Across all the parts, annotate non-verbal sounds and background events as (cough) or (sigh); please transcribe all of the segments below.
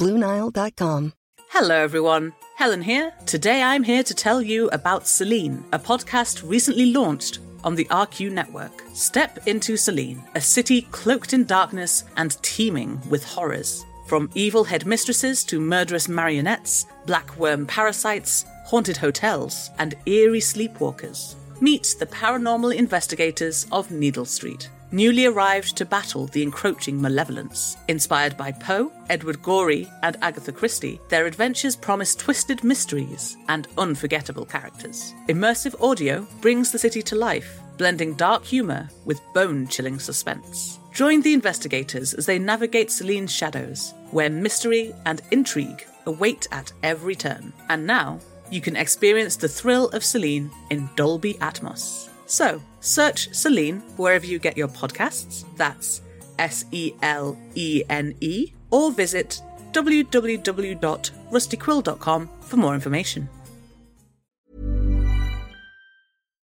BlueNile.com. Hello, everyone. Helen here. Today I'm here to tell you about Selene, a podcast recently launched on the RQ network. Step into Selene, a city cloaked in darkness and teeming with horrors. From evil headmistresses to murderous marionettes, black worm parasites, haunted hotels, and eerie sleepwalkers. Meet the paranormal investigators of Needle Street, newly arrived to battle the encroaching malevolence. Inspired by Poe, Edward Gorey, and Agatha Christie, their adventures promise twisted mysteries and unforgettable characters. Immersive audio brings the city to life, blending dark humour with bone chilling suspense. Join the investigators as they navigate Selene's shadows, where mystery and intrigue await at every turn. And now, you can experience the thrill of Celine in Dolby Atmos. So, search Selene wherever you get your podcasts. That's S E L E N E, or visit www.rustyquill.com for more information.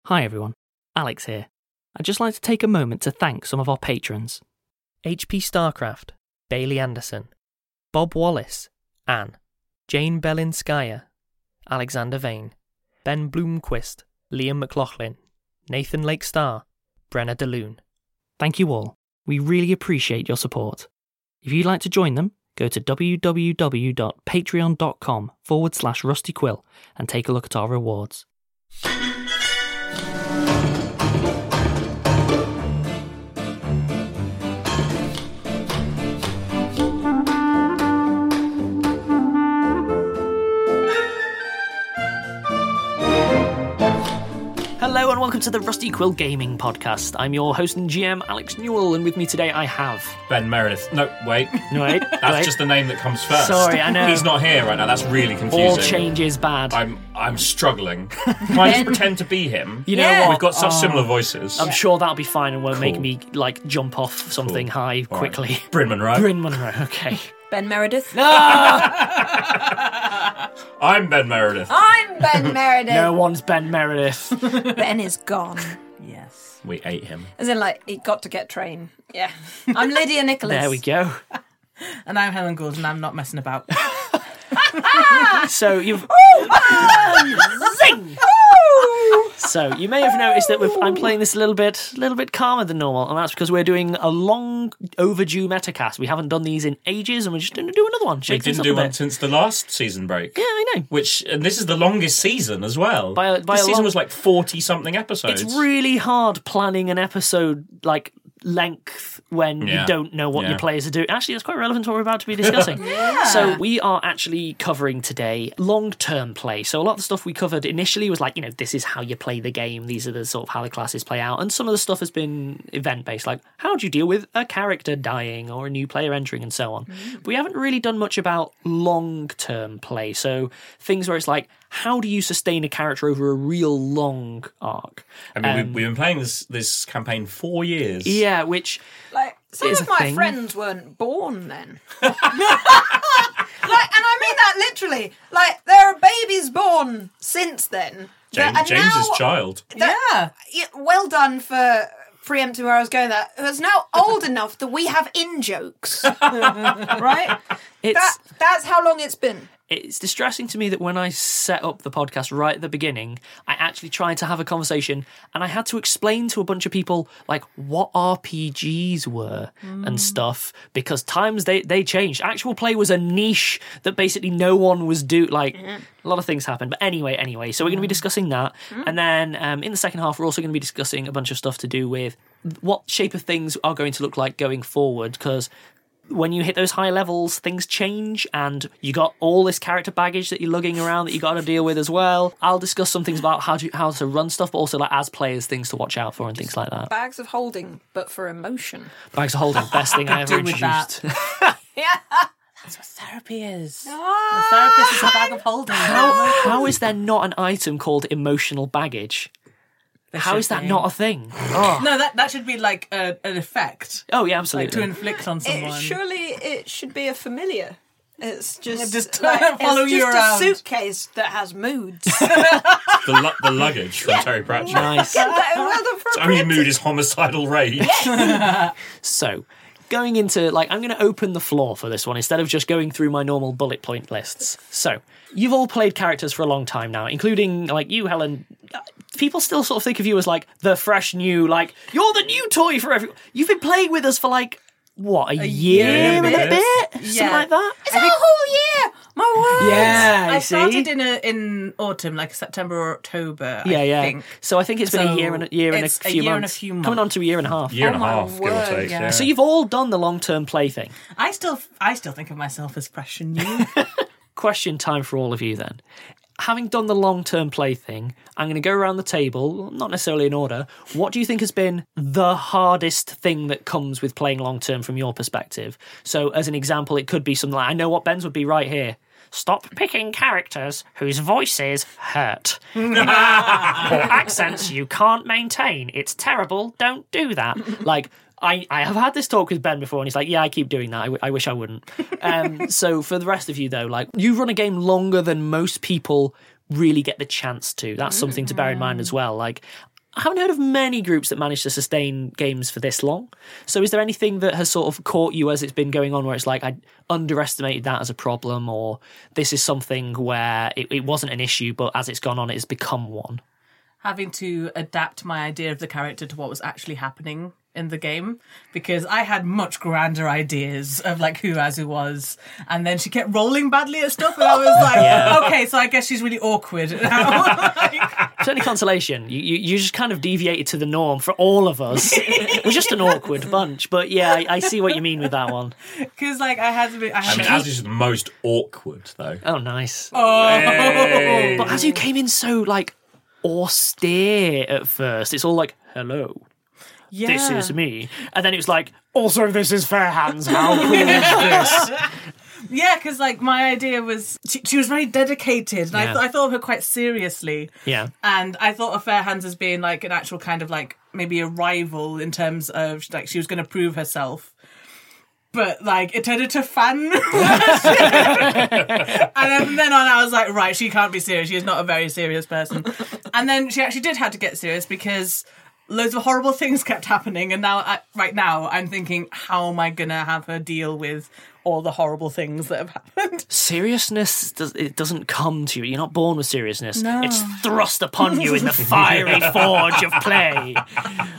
Hi everyone, Alex here. I'd just like to take a moment to thank some of our patrons HP Starcraft, Bailey Anderson, Bob Wallace, Anne, Jane Belinskaya, Alexander Vane, Ben Bloomquist, Liam McLaughlin, Nathan Lake Star, Brenna DeLune. Thank you all. We really appreciate your support. If you'd like to join them, go to www.patreon.com forward slash rustyquill and take a look at our rewards. Welcome to the Rusty Quill Gaming Podcast. I'm your host and GM, Alex Newell, and with me today I have. Ben Meredith. No, wait. (laughs) No, wait. That's wait. just the name that comes first. Sorry, I know. He's not here right now. That's really confusing. All change is bad. I'm I'm struggling. (laughs) Can I just pretend to be him? You know Yeah. what? We've got such Oh. similar voices. I'm sure that'll be fine and won't make me like jump off something high All right. quickly. Bryn Monroe. Bryn Monroe, okay. Ben Meredith. No! (laughs) I'm Ben Meredith. I'm Ben Meredith. No one's Ben Meredith. (laughs) Ben is gone. Yes. We ate him. As in, like, he got to get train. Yeah. I'm Lydia Nicholas. there we go. (laughs) And I'm Helen Goalen, and I'm not messing about. So you've Oh, zing. Oh! So you may have noticed that I'm playing this a little bit, a little bit calmer than normal, and that's because we're doing a long overdue metacast. We haven't done these in ages, and we're just going to do another one. We Shake things didn't do one since the last season break. Yeah, I know. Which and this is the longest season as well. By a- by this season long- was like forty something episodes. It's really hard planning an episode like length when Yeah. you don't know what Yeah. your players are doing. Actually, that's quite relevant to what we're about to be discussing. (laughs) So we are actually covering today long-term play. So a lot of the stuff we covered initially was like, you know, this is how you play the game. These are the sort of how the classes play out. And some of the stuff has been event-based, like how do you deal with a character dying or a new player entering and so on. But we haven't really done much about long-term play. So things where it's like, how do you sustain a character over a real long arc? I mean, Um, we've, we've been playing this this campaign four years. Yeah, which Like, some Is of a my thing. friends weren't born then. like, and I mean that literally. Like, there are babies born since then. James, that are James's now- child. that- yeah, well done for preempting where I was going. That who's now old enough that we have in jokes, (laughs) right? It's That, that's how long it's been. It's distressing to me that when I set up the podcast right at the beginning, I actually tried to have a conversation and I had to explain to a bunch of people like what RPGs were and mm. stuff because times they they changed. Actual play was a niche that basically no one was do like a lot of things happened. But anyway, anyway, so we're going to be mm. discussing that, mm. and then um, in the second half, we're also going to be discussing a bunch of stuff to do with what shape of things are going to look like going forward because when you hit those high levels, things change, and you got all this character baggage that you're lugging around that you got to deal with as well. I'll discuss some things about how to how to run stuff, but also like as players, things to watch out for and things like that. Bags of holding, but for emotion. Bags of holding, best thing (laughs) I ever do (laughs) yeah. That's what therapy is. The therapist is a bag of holding. how, how is there not an item called emotional baggage? There How that be. not a thing? (laughs) Oh, No, that that should be like a, an effect, oh yeah, like absolutely. to inflict on It, someone. surely it should be a familiar. It's just, just (laughs) like, follow it's you just around. a suitcase that has moods. (laughs) The, lu- the luggage from Terry Pratchett. nice. Its only mood is homicidal rage. So, going into like, I'm going to open the floor for this one instead of just going through my normal bullet point lists. So, you've all played characters for a long time now, including like you, Helen. People still sort of think of you as like the fresh new, like you're the new toy for everyone. You've been playing with us for like what a, year, year and and a a bit, bit. something Yeah. like that. It's a whole year. My word. Yeah, I you started in a, in autumn, like September or October. yeah, I yeah. Think. So I think it's been a year and a year and a it's a few year and a months. Coming on to a year and a half. Year and a Oh my half, give or take. yeah. Yeah. So you've all done the long term play thing. I still I still think of myself as fresh and new. (laughs) question time for all of you then. Having done the long term play thing, I'm going to go around the table, not necessarily in order. What do you think has been the hardest thing that comes with playing long term from your perspective? So, as an example, it could be something like I know what Ben's would be right here. Stop picking characters whose voices hurt or (laughs) accents you can't maintain. It's terrible. Don't do that. Like, I, I have had this talk with Ben before, and he's like, "Yeah, I keep doing that. I, w- I wish I wouldn't." Um, (laughs) so for the rest of you, though, like you run a game longer than most people really get the chance to. That's something to bear in mind as well. Like. I haven't heard of many groups that manage to sustain games for this long. So, is there anything that has sort of caught you as it's been going on where it's like, I underestimated that as a problem, or this is something where it, it wasn't an issue, but as it's gone on, it has become one? Having to adapt my idea of the character to what was actually happening in the game because I had much grander ideas of like who Azu was, and then she kept rolling badly at stuff, and I was like, (laughs) Yeah. okay, so I guess she's really awkward (laughs) now. It's only consolation. You, you you just kind of deviated to the norm for all of us. We're just an awkward bunch, but yeah, I, I see what you mean with that one. Because like I had to be, I I had mean, to as is the most awkward, though. Oh, nice. Hey. But as you came in so like austere at first, it's all like, "Hello, yeah. this is me," and then it was like, "Also, this is Fair Hands." How (laughs) cool is this? Yeah, because like my idea was she, she was very dedicated, and I, th- I thought of her quite seriously. Yeah. and I thought of Fair Hands as being like an actual kind of like maybe a rival in terms of like she was going to prove herself. But like it turned into fan, (laughs) and then, then on I was like, right, she can't be serious. She is not a very serious person. And then she actually did have to get serious because loads of horrible things kept happening. And now, I, right now, I'm thinking, how am I gonna have her deal with all the horrible things that have happened? (laughs) Seriousness does it doesn't come to you. You're not born with seriousness. It's thrust upon you in the (laughs) fiery (laughs) forge of play.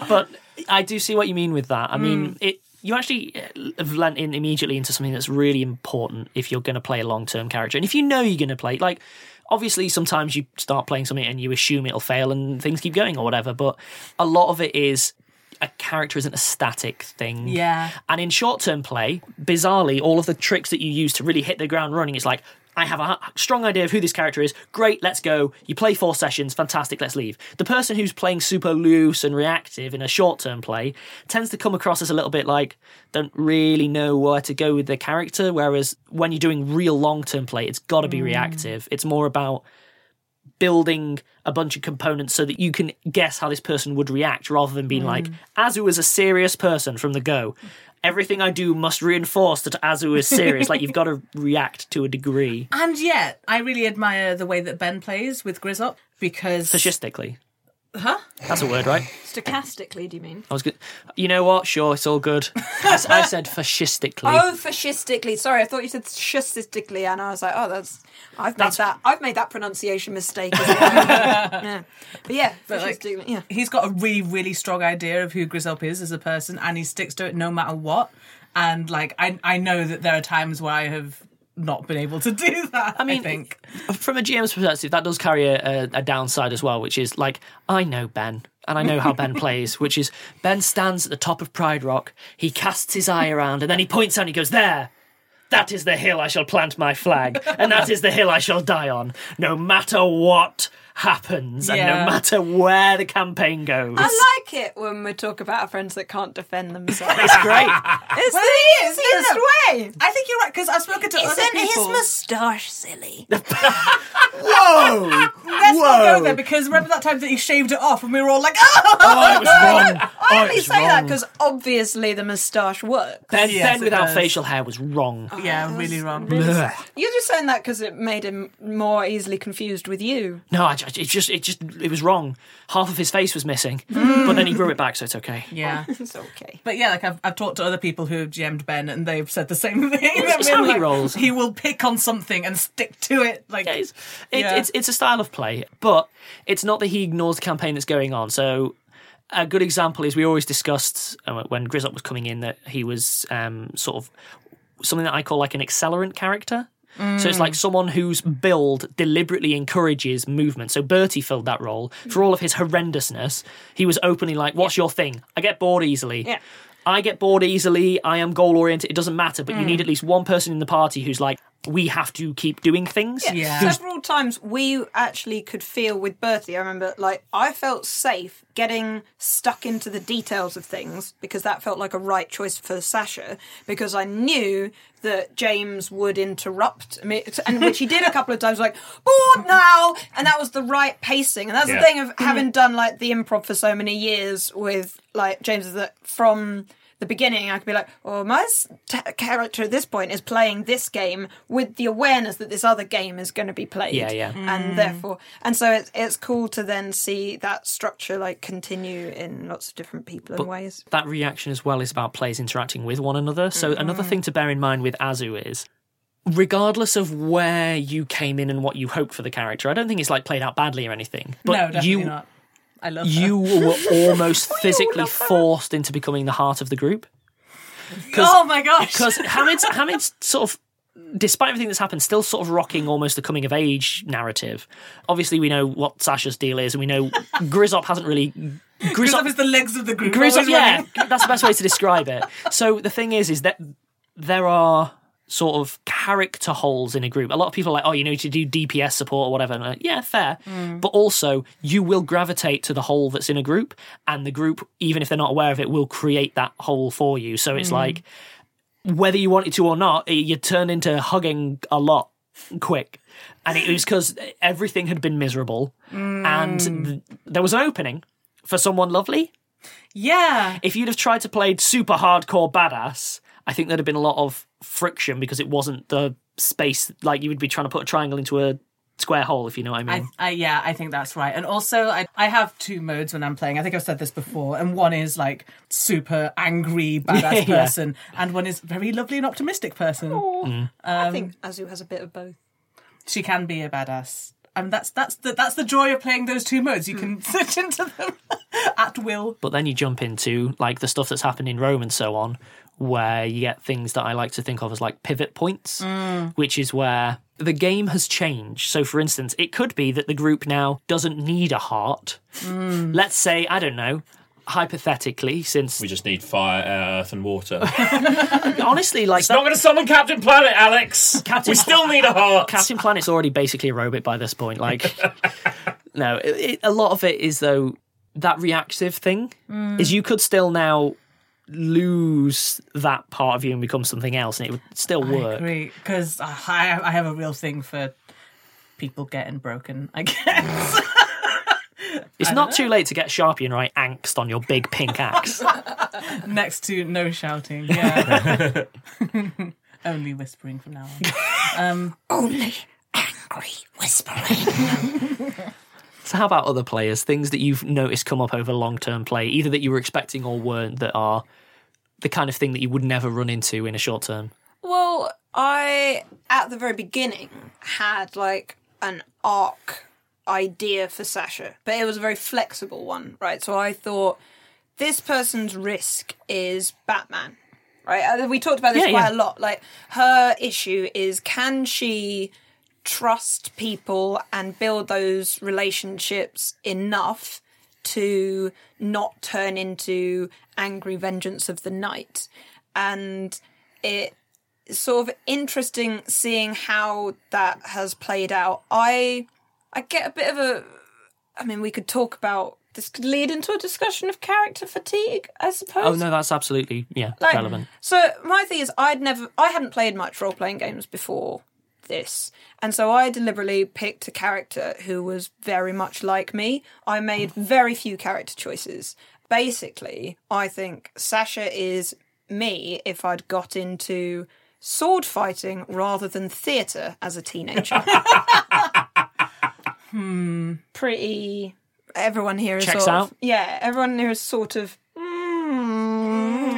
But I do see what you mean with that. I mean, it you actually uh, have lent in immediately into something that's really important if you're going to play a long term character, and if you know you're going to play like. Obviously, sometimes you start playing something and you assume it'll fail and things keep going or whatever, but a lot of it is a character isn't a static thing. Yeah. And in short term play, bizarrely, all of the tricks that you use to really hit the ground running, it's like, I have a strong idea of who this character is. Great, let's go. You play four sessions, fantastic, let's leave. The person who's playing super loose and reactive in a short term play tends to come across as a little bit like, don't really know where to go with their character. Whereas when you're doing real long term play, it's got to be hmm. reactive. It's more about building a bunch of components so that you can guess how this person would react rather than being like hmm. Azu is a serious person from the go. Everything I do must reinforce that Azu is serious. like you've got to react to a degree. And yet, I really admire the way that Ben plays with Grizzop because Fascistically. Huh? That's a word, right? Stochastically, do you mean? I was good. You know what? Sure, it's all good. I said (laughs) fascistically. Oh, fascistically. Sorry, I thought you said fascistically, and I was like, oh, that's I've made that. I've made that pronunciation mistake. As well. (laughs) yeah. But yeah, But, like, fascistically. yeah. He's got a really, really strong idea of who Grizzop is as a person, and he sticks to it no matter what. And like, I, I know that there are times where I have not been able to do that. I mean, think From a GM's perspective, that does carry a, a, a downside as well, which is like, I know Ben. And I know how Ben (laughs) plays, which is Ben stands at the top of Pride Rock, he casts his eye around, and then he points out and he goes, There! That is the hill I shall plant my flag, and that is the hill I shall die on, no matter what happens, and Yeah. no matter where the campaign goes. I like it when we talk about our friends that can't defend themselves. It's great. (laughs) It's Well, the it is, easiest no, way. I think you're right because I've spoken to other Isn't his people. moustache silly? (laughs) Whoa! Let's not go there because remember that time that he shaved it off and we were all like, oh, (laughs) Oh, it was wrong. I Oh, only it was say that because obviously the moustache works. Ben, Yes, ben it without does. facial hair was wrong. Oh, yeah, really wrong. Blech. You're just saying that because it made him more easily confused with you. No, I, ju- it just, it just, it was wrong. Half of his face was missing, but then he grew it back, so it's okay. (laughs) Yeah. (laughs) It's okay. But yeah, like I've, I've talked to other people who have GM'd Ben and they've said the same (laughs) thing. It's I how he like, rolls. He will pick on something and stick to it. Like, Yeah, it's, it, Yeah. it's it's a style of play, but it's not that he ignores the campaign that's going on. So a good example is we always discussed uh, when Grizzop was coming in that he was um, sort of something that I call like an accelerant character. So it's like someone whose build deliberately encourages movement. So Bertie filled that role. For all of his horrendousness, he was openly like, What's your thing? I get bored easily. Yeah. I get bored easily. I am goal oriented. It doesn't matter, but you mm. need at least one person in the party who's like, we have to keep doing things. Yeah. Several times we actually could feel with Bertie. I remember, like, I felt safe getting stuck into the details of things because that felt like a right choice for Sasha because I knew that James would interrupt me, and (laughs) which he did a couple of times, like, bored now! And that was the right pacing. And that's Yeah. the thing of mm-hmm. having done, like, the improv for so many years with, like, James, is that from the beginning, I could be like, "Oh, my s- t- character at this point is playing this game with the awareness that this other game is going to be played." Yeah, yeah. and mm. therefore, and so it's it's cool to then see that structure like continue in lots of different people and ways. that reaction as well is about players interacting with one another. So mm-hmm. another thing to bear in mind with Azu is regardless of where you came in and what you hoped for the character, I don't think it's like played out badly or anything. But no, definitely you not. I love you were (laughs) almost physically forced into becoming the heart of the group. Oh my gosh. Because Hamid's Hamid's sort of despite everything that's happened, still sort of rocking almost the coming of age narrative. Obviously, we know what Sasha's deal is, and we know Grizzop hasn't really. Grizzop is the legs of the group. Grizzop, yeah, that's the best way to describe it. So the thing is, is that there are sort of character holes in a group. A lot of people are like, oh, you need to do DPS support or whatever. And like, yeah, fair. Mm. But also, you will gravitate to the hole that's in a group, and the group, even if they're not aware of it, will create that hole for you. So it's mm. like, whether you wanted to or not, you turn into hugging a lot quick. And it was because everything had been miserable, and mm. th- there was an opening for someone lovely. Yeah. If you'd have tried to play super hardcore badass, I think there'd have been a lot of friction because it wasn't the space like you would be trying to put a triangle into a square hole, if you know what I mean. I, I, yeah, I think that's right. And also, I, I have two modes when I'm playing. I think I've said this before. And one is like super angry, badass Yeah, (laughs) yeah. person, and one is very lovely and optimistic person. Mm. I think Azu has a bit of both. She can be a badass. And that's that's the that's the joy of playing those two modes. You can (laughs) switch into them (laughs) at will. But then you jump into like the stuff that's happened in Rome and so on, where you get things that I like to think of as like pivot points, mm. which is where the game has changed. So, for instance, it could be that the group now doesn't need a heart. Mm. Let's say, I don't know, hypothetically, since We just need fire, air, earth, and water. (laughs) honestly, like It's not going to summon Captain Planet, Alex. Captain- we still need a heart. Captain Planet's already basically a robot by this point. Like, (laughs) no, it, it, a lot of it is though that reactive thing mm. is you could still now lose that part of you and become something else, and it would still work. because I I have a real thing for people getting broken. I (laughs) guess. It's not too late to get Sharpie and write angst on your big pink axe. (laughs) Next to no shouting. Yeah. (laughs) Only whispering from now on. Um, Only angry whispering. So, how about other players? Things that you've noticed come up over long term play, either that you were expecting or weren't, that are the kind of thing that you would never run into in a short term? Well, I at the very beginning had like an arc idea for Sasha, but it was a very flexible one, right? So I thought this person's risk is Batman, right? Uh, We talked about this Yeah, quite yeah. a lot. Like her issue is can she trust people and build those relationships enough to not turn into angry vengeance of the night and it sort of interesting seeing how that has played out. I I get a bit of a I mean we could talk about this could lead into a discussion of character fatigue, I suppose. Oh, no, that's absolutely, yeah, Like, relevant. So my thing is I'd never I hadn't played much role playing games before this. And so I deliberately picked a character who was very much like me. I made very few character choices. Basically, I think Sasha is me if I'd got into sword fighting rather than theatre as a teenager. (laughs) hmm. Pretty. Everyone here is Checks sort out. Of, yeah, everyone here is sort of.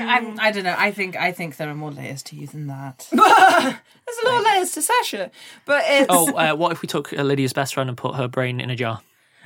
Mm, I, I don't know. I think I think there are more layers to you than that. (laughs) There's a lot of layers to Sasha, but it's Oh, uh, what if we took uh, Lydia's best friend and put her brain in a jar?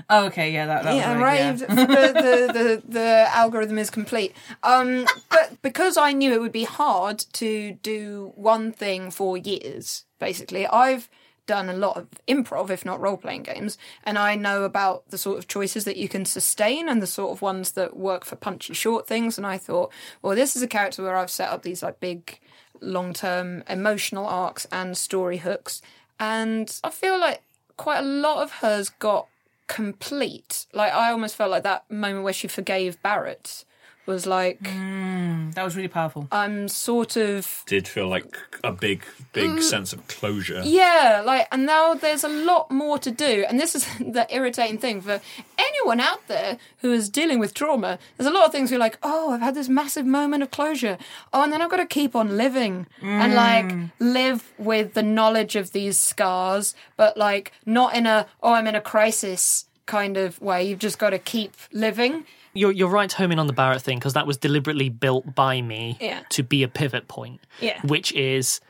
Oh, okay, yeah, that, that yeah, was right. yeah. the, the, the the algorithm is complete. Um, but because I knew it would be hard to do one thing for years, basically, I've done a lot of improv, if not role playing games, and I know about the sort of choices that you can sustain and the sort of ones that work for punchy short things. And I thought, well, this is a character where I've set up these like big, long term emotional arcs and story hooks, and I feel like quite a lot of hers got complete. Like I almost felt like that moment where she forgave Barrett was like mm, That was really powerful. I'm sort of Did feel like a big, big mm. sense of closure. yeah, like and now there's a lot more to do. And this is (laughs) the irritating thing for anyone out there who is dealing with trauma. There's a lot of things you're like, oh, I've had this massive moment of closure. Oh, and then I've got to keep on living and mm. like live with the knowledge of these scars, but like not in a oh, I'm in a crisis kind of way. You've just got to keep living. You're, you're right to home in on the Barrett thing because that was deliberately built by me Yeah. to be a pivot point. Yeah. Which is,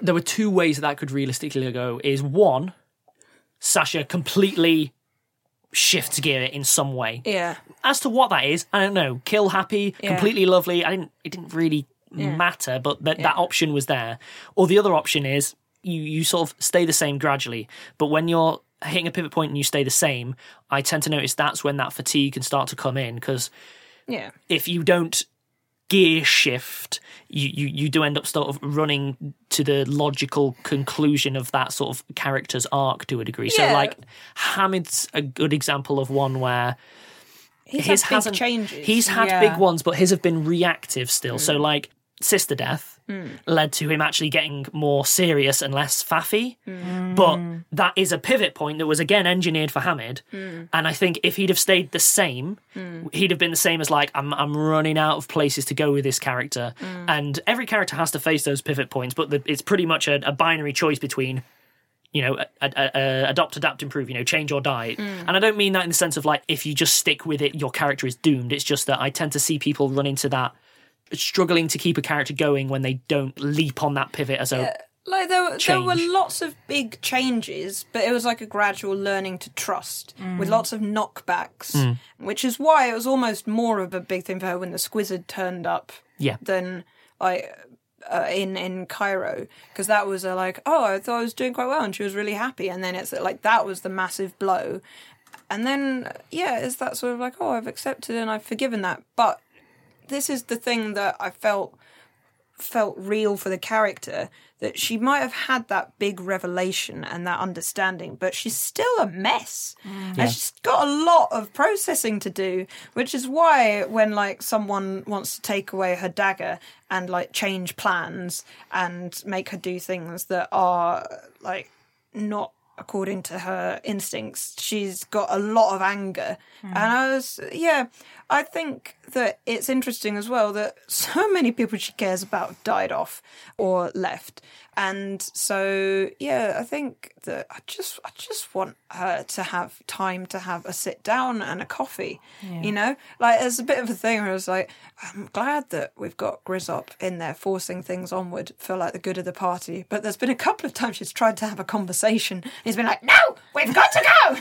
there were two ways that, that could realistically go. Is one, Sasha completely shifts gear in some way. Yeah. As to what that is, I don't know. Kill happy, Yeah. completely lovely. I didn't. It didn't really matter, but that that option was there. Or the other option is you you sort of stay the same gradually, but when you're hitting a pivot point and you stay the same, I tend to notice that's when that fatigue can start to come in because Yeah. if you don't gear shift, you, you, you do end up sort of running to the logical conclusion of that sort of character's arc to a degree. So, like, Hamid's a good example of one where He's his had big changes. He's had Yeah. big ones, but his have been reactive still. So, mm. like, Sister Death Hmm. led to him actually getting more serious and less faffy. Hmm. But that is a pivot point that was again engineered for Hamid. Hmm. And I think if he'd have stayed the same, he'd have been the same as like I'm I'm running out of places to go with this character. Hmm. And every character has to face those pivot points, but the, it's pretty much a, a binary choice between you know, a, a, a, adopt, adapt, improve, you know, change or die. And I don't mean that in the sense of like, if you just stick with it, your character is doomed. It's just that I tend to see people run into that struggling to keep a character going when they don't leap on that pivot as a. like there, were- there were lots of big changes, but it was like a gradual learning to trust with lots of knockbacks, which is why it was almost more of a big thing for her when the Squizzard turned up Yeah. than like uh, in in Cairo because that was a like oh I thought I was doing quite well and she was really happy and then it's like that was the massive blow and then yeah it's that sort of like oh I've accepted and I've forgiven that but this is the thing that I felt felt real for the character that she might have had that big revelation and that understanding but she's still a mess. And she's got a lot of processing to do which is why when like someone wants to take away her dagger and like change plans and make her do things that are like not according to her instincts, she's got a lot of anger. Hmm. And I was, yeah, I think that it's interesting as well that so many people she cares about died off or left. And so, yeah, I think that I just, I just want her to have time to have a sit down and a coffee. You know, like there's a bit of a thing where I was like, I'm glad that we've got Grizzop in there forcing things onward for like the good of the party. But there's been a couple of times she's tried to have a conversation. And he's been like, No, we've got to go.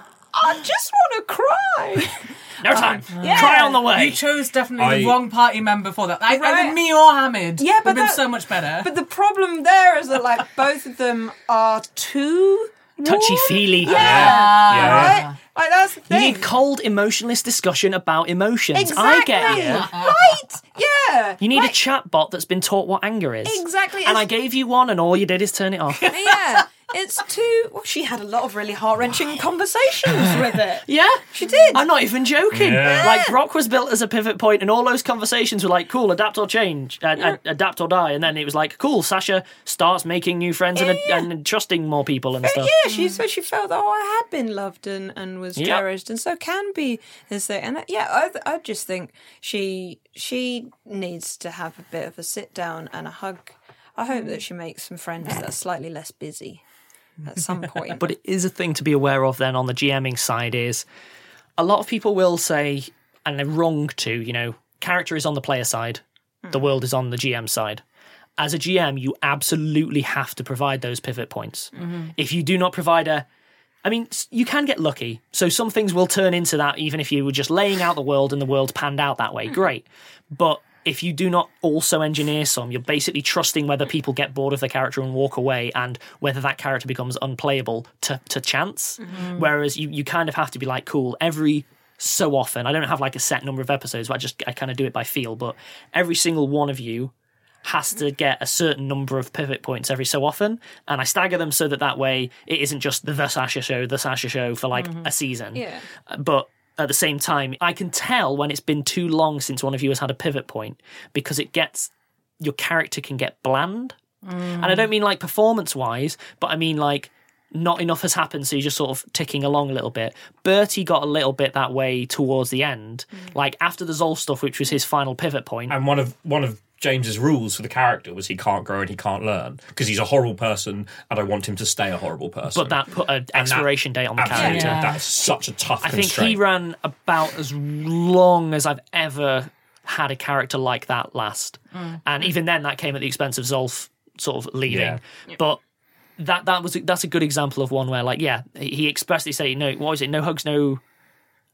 (laughs) She's like, I just want to cry. (laughs) No time. Uh, yeah. Cry on the way. You chose definitely I- the wrong party member for that. Like, Right. Either me or Hamid. Yeah, but would been that- so much better. But the problem there is that like both of them are too Touchy feely. Yeah, Yeah. right. Like that's the You thing. need cold, emotionless discussion about emotions. exactly. I get you. Right. Yeah. You need Like, a chat bot that's been taught what anger is. Exactly. And I gave you one, and all you did is turn it off. (laughs) Yeah. It's too. Well, she had a lot of really heart wrenching conversations with it. (laughs) Yeah, She did. I'm not even joking. Yeah. Like Brock was built as a pivot point, and all those conversations were like, "Cool, adapt or change, uh, uh, adapt or die." And then it was like, "Cool, Sasha starts making new friends and, Yeah. and trusting more people and stuff." Yeah, she so she felt that oh, I had been loved and, and was Yep. cherished, and so can be this thing. And uh, yeah, I I just think she she needs to have a bit of a sit down and a hug. I hope that she makes some friends that are slightly less busy at some (laughs) point. But it is a thing to be aware of then on the GMing side is a lot of people will say, and they're wrong to, you know, character is on the player side, the hmm. world is on the GM side. As a GM, you absolutely have to provide those pivot points. Mm-hmm. If you do not provide a I mean, you can get lucky. So some things will turn into that, even if you were just laying out the world and the world panned out that way. Hmm. Great. But if you do not also engineer some, you're basically trusting whether people get bored of the character and walk away and whether that character becomes unplayable to, to chance. Mm-hmm. Whereas you, you kind of have to be like, cool, every so often, I don't have like a set number of episodes, but I just I kind of do it by feel, but every single one of you has to get a certain number of pivot points every so often, and I stagger them so that that way it isn't just the Sasha show, the Sasha show for like mm-hmm. a season. Yeah. But at the same time, I can tell when it's been too long since one of you has had a pivot point because it gets your character can get bland, and I don't mean like performance wise, but I mean like. Not enough has happened, so you're just sort of ticking along a little bit. Bertie got a little bit that way towards the end, mm. like after the Zolf stuff, which was his final pivot point. And one of one of James's rules for the character was he can't grow and he can't learn because he's a horrible person, and I want him to stay a horrible person. but that put an And that- expiration date on the absolutely, character. Yeah. that's such a tough. I think he ran about as long as I've ever had a character like that last, mm. and even then, that came at the expense of Zolf sort of leaving. Yeah. But that that was that's a good example of one where, like, yeah, he expressly said, "No, what was it? No hugs, no."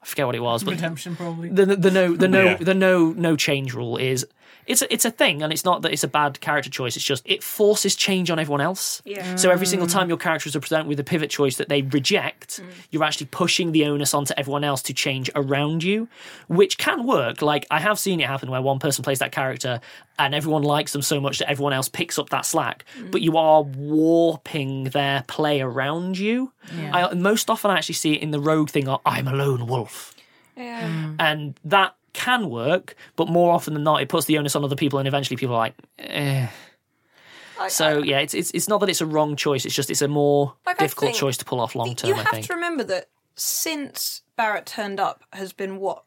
I forget what it was, but Redemption, probably. the the, the no the no (laughs) Yeah. the no no change rule is it's a, it's a thing and it's not that it's a bad character choice it's just it forces change on everyone else. Yeah. so every single time your characters are presented with a pivot choice that they reject mm. you're actually pushing the onus onto everyone else to change around you which can work. Like i have seen it happen where one person plays that character and everyone likes them so much that everyone else picks up that slack mm. but you are warping their play around you. I, most often i actually see it in the rogue thing of i'm a lone wolf. Yeah. Mm. and that can work, but more often than not, it puts the onus on other people, and eventually people are like, eh. So yeah, it's it's it's not that it's a wrong choice. It's just it's a more Like, difficult choice to pull off long you term. I have think. to remember that since Barrett turned up has been what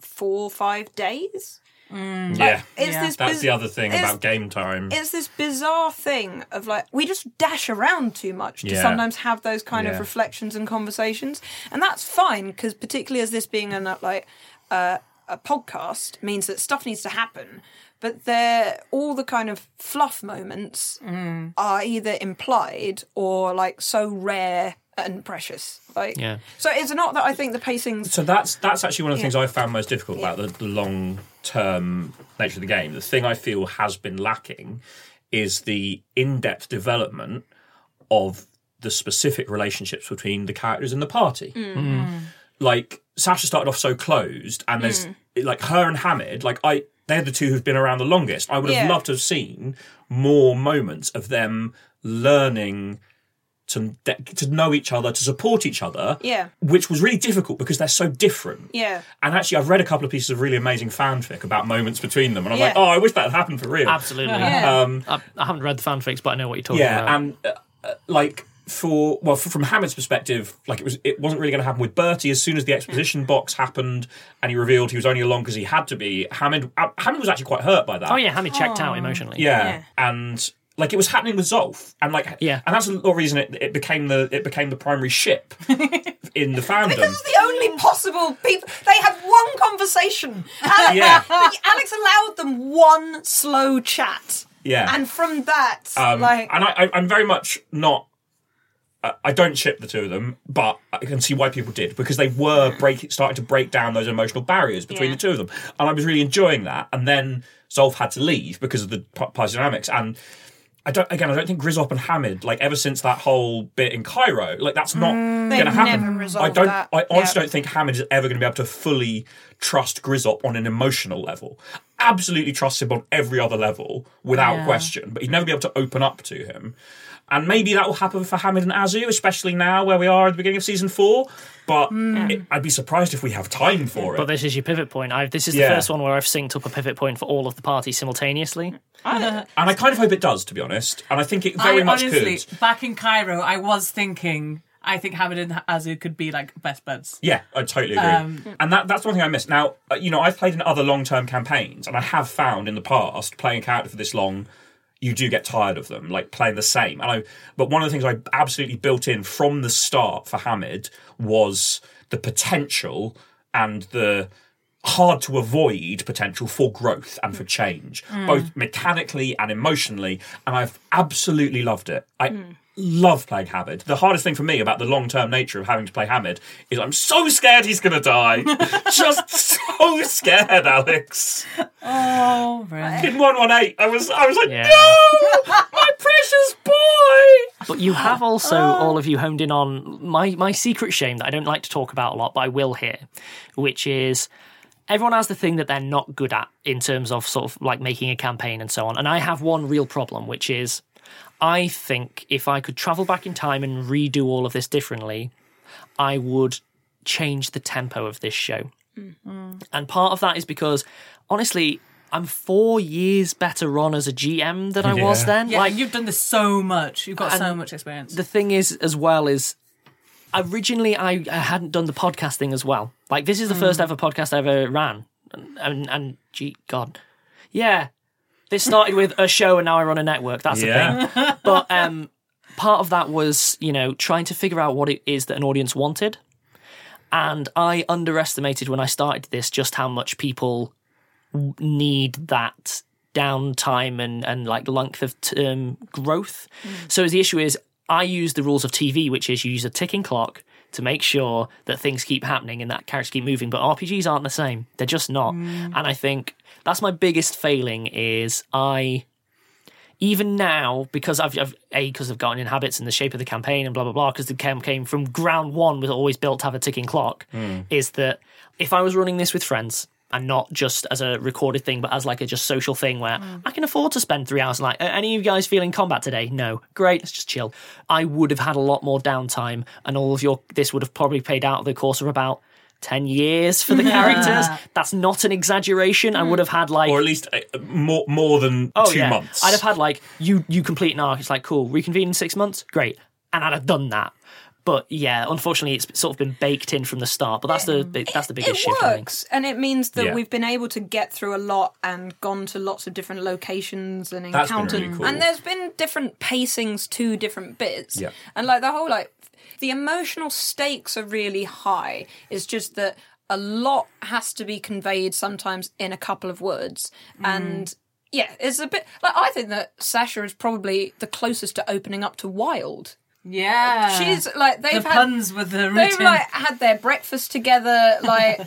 four or five days. Yeah, It's Yeah. this that's biz- the other thing about game time. It's this bizarre thing of like we just dash around too much to Yeah. sometimes have those kind Yeah. of reflections and conversations, and that's fine because particularly as this being an uh, like uh, a podcast means that stuff needs to happen. But they're all the kind of fluff moments Mm. are either implied or like so rare and precious. Like, Yeah. So it's not that I think the pacing. So that's that's actually one of the things I found most difficult about the, the long term nature of the game. The thing I feel has been lacking is the in depth development of the specific relationships between the characters in the party. Mm. Mm. Mm. Like Sasha started off so closed, and there's like her and Hamid. Like I, they're the two who've been around the longest. I would have Yeah. loved to have seen more moments of them learning to to know each other, to support each other. Yeah. which was really difficult because they're so different. yeah. And actually, I've read a couple of pieces of really amazing fanfic about moments between them, and I'm like, oh, I wish that had happened for real. Absolutely. Yeah. Um, I, I haven't read the fanfics, but I know what you're talking yeah, about. Yeah, and uh, uh, like for well, f from Hamid's perspective, like it was, it wasn't really going to happen with Bertie. As soon as the exposition box happened and he revealed he was only along because he had to be, Hammond uh, Hamid was actually quite hurt by that. Oh yeah, Hammond checked out emotionally. Yeah, and like it was happening with Zolf, and like Yeah. and that's the reason it, it became the it became the primary ship (laughs) in the fandom. Because the only possible people they had one conversation. (laughs) Alex, Yeah. Alex allowed them one slow chat. Yeah. And from that, Um, like and I, I, I'm very much not. I- I don't ship the two of them, but I can see why people did because they were breaking, starting to break down those emotional barriers between Yeah. the two of them, and I was really enjoying that. And then Zolf had to leave because of the party dynamics, and I don't. Again, I don't think Grizzop and Hamid, like ever since that whole bit in Cairo, like that's not mm. going to happen. never I don't. that. I honestly Yeah. don't think Hamid is ever going to be able to fully trust Grizzop on an emotional level. Absolutely trust him on every other level without Yeah. question, but he'd never be able to open up to him. And maybe that will happen for Hamid and Azu, especially now where we are at the beginning of season four. But it, I'd be surprised if we have time for it. But this is your pivot point. I've, this is Yeah. the first one where I've synced up a pivot point for all of the parties simultaneously. (laughs) and I kind of hope it does, to be honest. And I think it very I much honestly, could. back in Cairo, I was thinking, I think Hamid and Azu could be like best buds. Yeah, I totally agree. Um, and that, that's one thing I missed. Now, uh, you know, I've played in other long term campaigns, and I have found in the past playing a character for this long, you do get tired of them, like playing the same. And I, but one of the things I absolutely built in from the start for Hamid was the potential and the hard to avoid potential for growth and for change, mm. both mechanically and emotionally. And I've absolutely loved it. I mm. love playing Hamid. The hardest thing for me about the long term nature of having to play Hamid is I'm so scared he's going to die. (laughs) Just Oh, so scared, Alex. Oh, right. In 118, I was, I was like, Yeah. no, my precious boy. But you have oh. also, all of you, honed in on my, my secret shame that I don't like to talk about a lot, but I will here, which is everyone has the thing that they're not good at in terms of sort of like making a campaign and so on. And I have one real problem, which is I think if I could travel back in time and redo all of this differently, I would change the tempo of this show. And part of that is because, honestly, I'm four years better on as a GM than I was then. Yeah, like, you've done this so much. You've got so much experience. the thing is as well is originally I, I hadn't done the podcast thing as well like this is the first ever podcast i ever ran and, and and gee god yeah this started with a show and now i run a network that's Yeah. the thing but um part of that was you know trying to figure out what it is that an audience wanted and i underestimated when i started this just how much people need that downtime and, and like length of term growth. So the issue is I use the rules of TV, which is you use a ticking clock to make sure that things keep happening and that characters keep moving. But RPGs aren't the same. They're just not. Mm. And I think that's my biggest failing is I even now, because I've, I've a because I've gotten in habits and the shape of the campaign and blah blah blah, because the campaign came from ground one was always built to have a ticking clock. Hmm. Is that if I was running this with friends and not just as a recorded thing, but as like a just social thing where hmm. I can afford to spend three hours. Like, are any of you guys feeling combat today? No, great, let's just chill. I would have had a lot more downtime, and all of your this would have probably paid out the course of about. 10 years for the characters. That's not an exaggeration. I would have had like Or at least uh, more more than Oh two yeah, months. I'd have had like you you complete an arc. It's like cool, reconvene in six months, great, and I'd have done that. But yeah, unfortunately, it's sort of been baked in from the start. But that's the big, that's the biggest it shift. I think. works, and it means that Yeah. we've been able to get through a lot and gone to lots of different locations and That's been encountered. really cool. And there's been different pacings to different bits. Yeah. And like the whole like the emotional stakes are really high. It's just that a lot has to be conveyed sometimes in a couple of words, mm. and yeah, it's a bit like I think that Sasha is probably the closest to opening up to Wild. Yeah. She's like they've the had puns with the routine. They've like had their breakfast together. (laughs) Like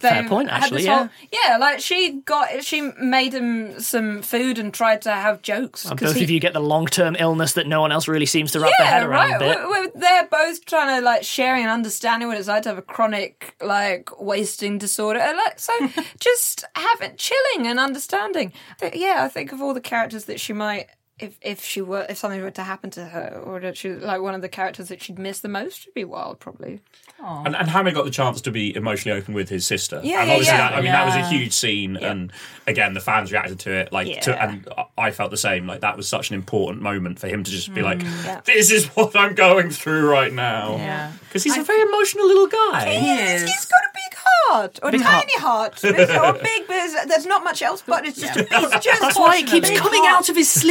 they've point, had actually, yeah. whole- yeah. Like she got, she made him some food and tried to have jokes. And 'cause both he- of you get the long term illness that no one else really seems to wrap their head around. right. Bit. We're, we're- they're both trying to like sharing and understanding what it's like to have a chronic like wasting disorder. Uh, like so, (laughs) just having chilling and understanding. Th- Yeah, I think of all the characters that she might if if she were if something were to happen to her, or that she like one of the characters that she'd miss the most would be Wild, probably. And, and Hamid got the chance to be emotionally open with his sister. Yeah, and yeah, obviously yeah. That, I mean, that was a huge scene, and again, the fans reacted to it. Like, to, and I felt the same. Like, that was such an important moment for him to just be like, Mm, Yeah. "This is what I'm going through right now." Yeah. because he's a very emotional little guy. He is. He's got a big heart, or a Big tiny heart, It's not big. But there's, there's not much else, but it's just a big. It's just That's why it keeps coming heart. out of his (laughs)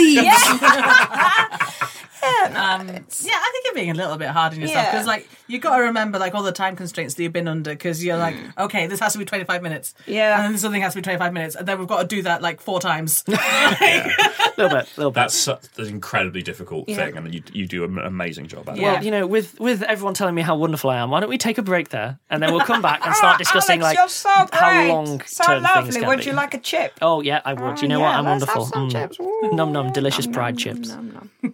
sleeves. Um, yeah, I think you're being a little bit hard on yourself Yeah. because, like, you've got to remember like all the time constraints that you've been under. Because you're like, okay, this has to be 25 minutes, Yeah. and then something has to be 25 minutes, and then we've got to do that like four times. (laughs) A (laughs) (laughs) little bit, a little bit. That's an incredibly difficult Yeah. thing, and you you do an amazing job at it. Well, Yeah. you know, with with everyone telling me how wonderful I am, why don't we take a break there and then we'll come back and start Oh, discussing Alex, like you're so how long so term things lovely. can Would be. you like a chip? Oh yeah, I would. you know what? I'm let's have wonderful. some Mm. chips. Num num, delicious Nom, pride nom, chips. nom, nom.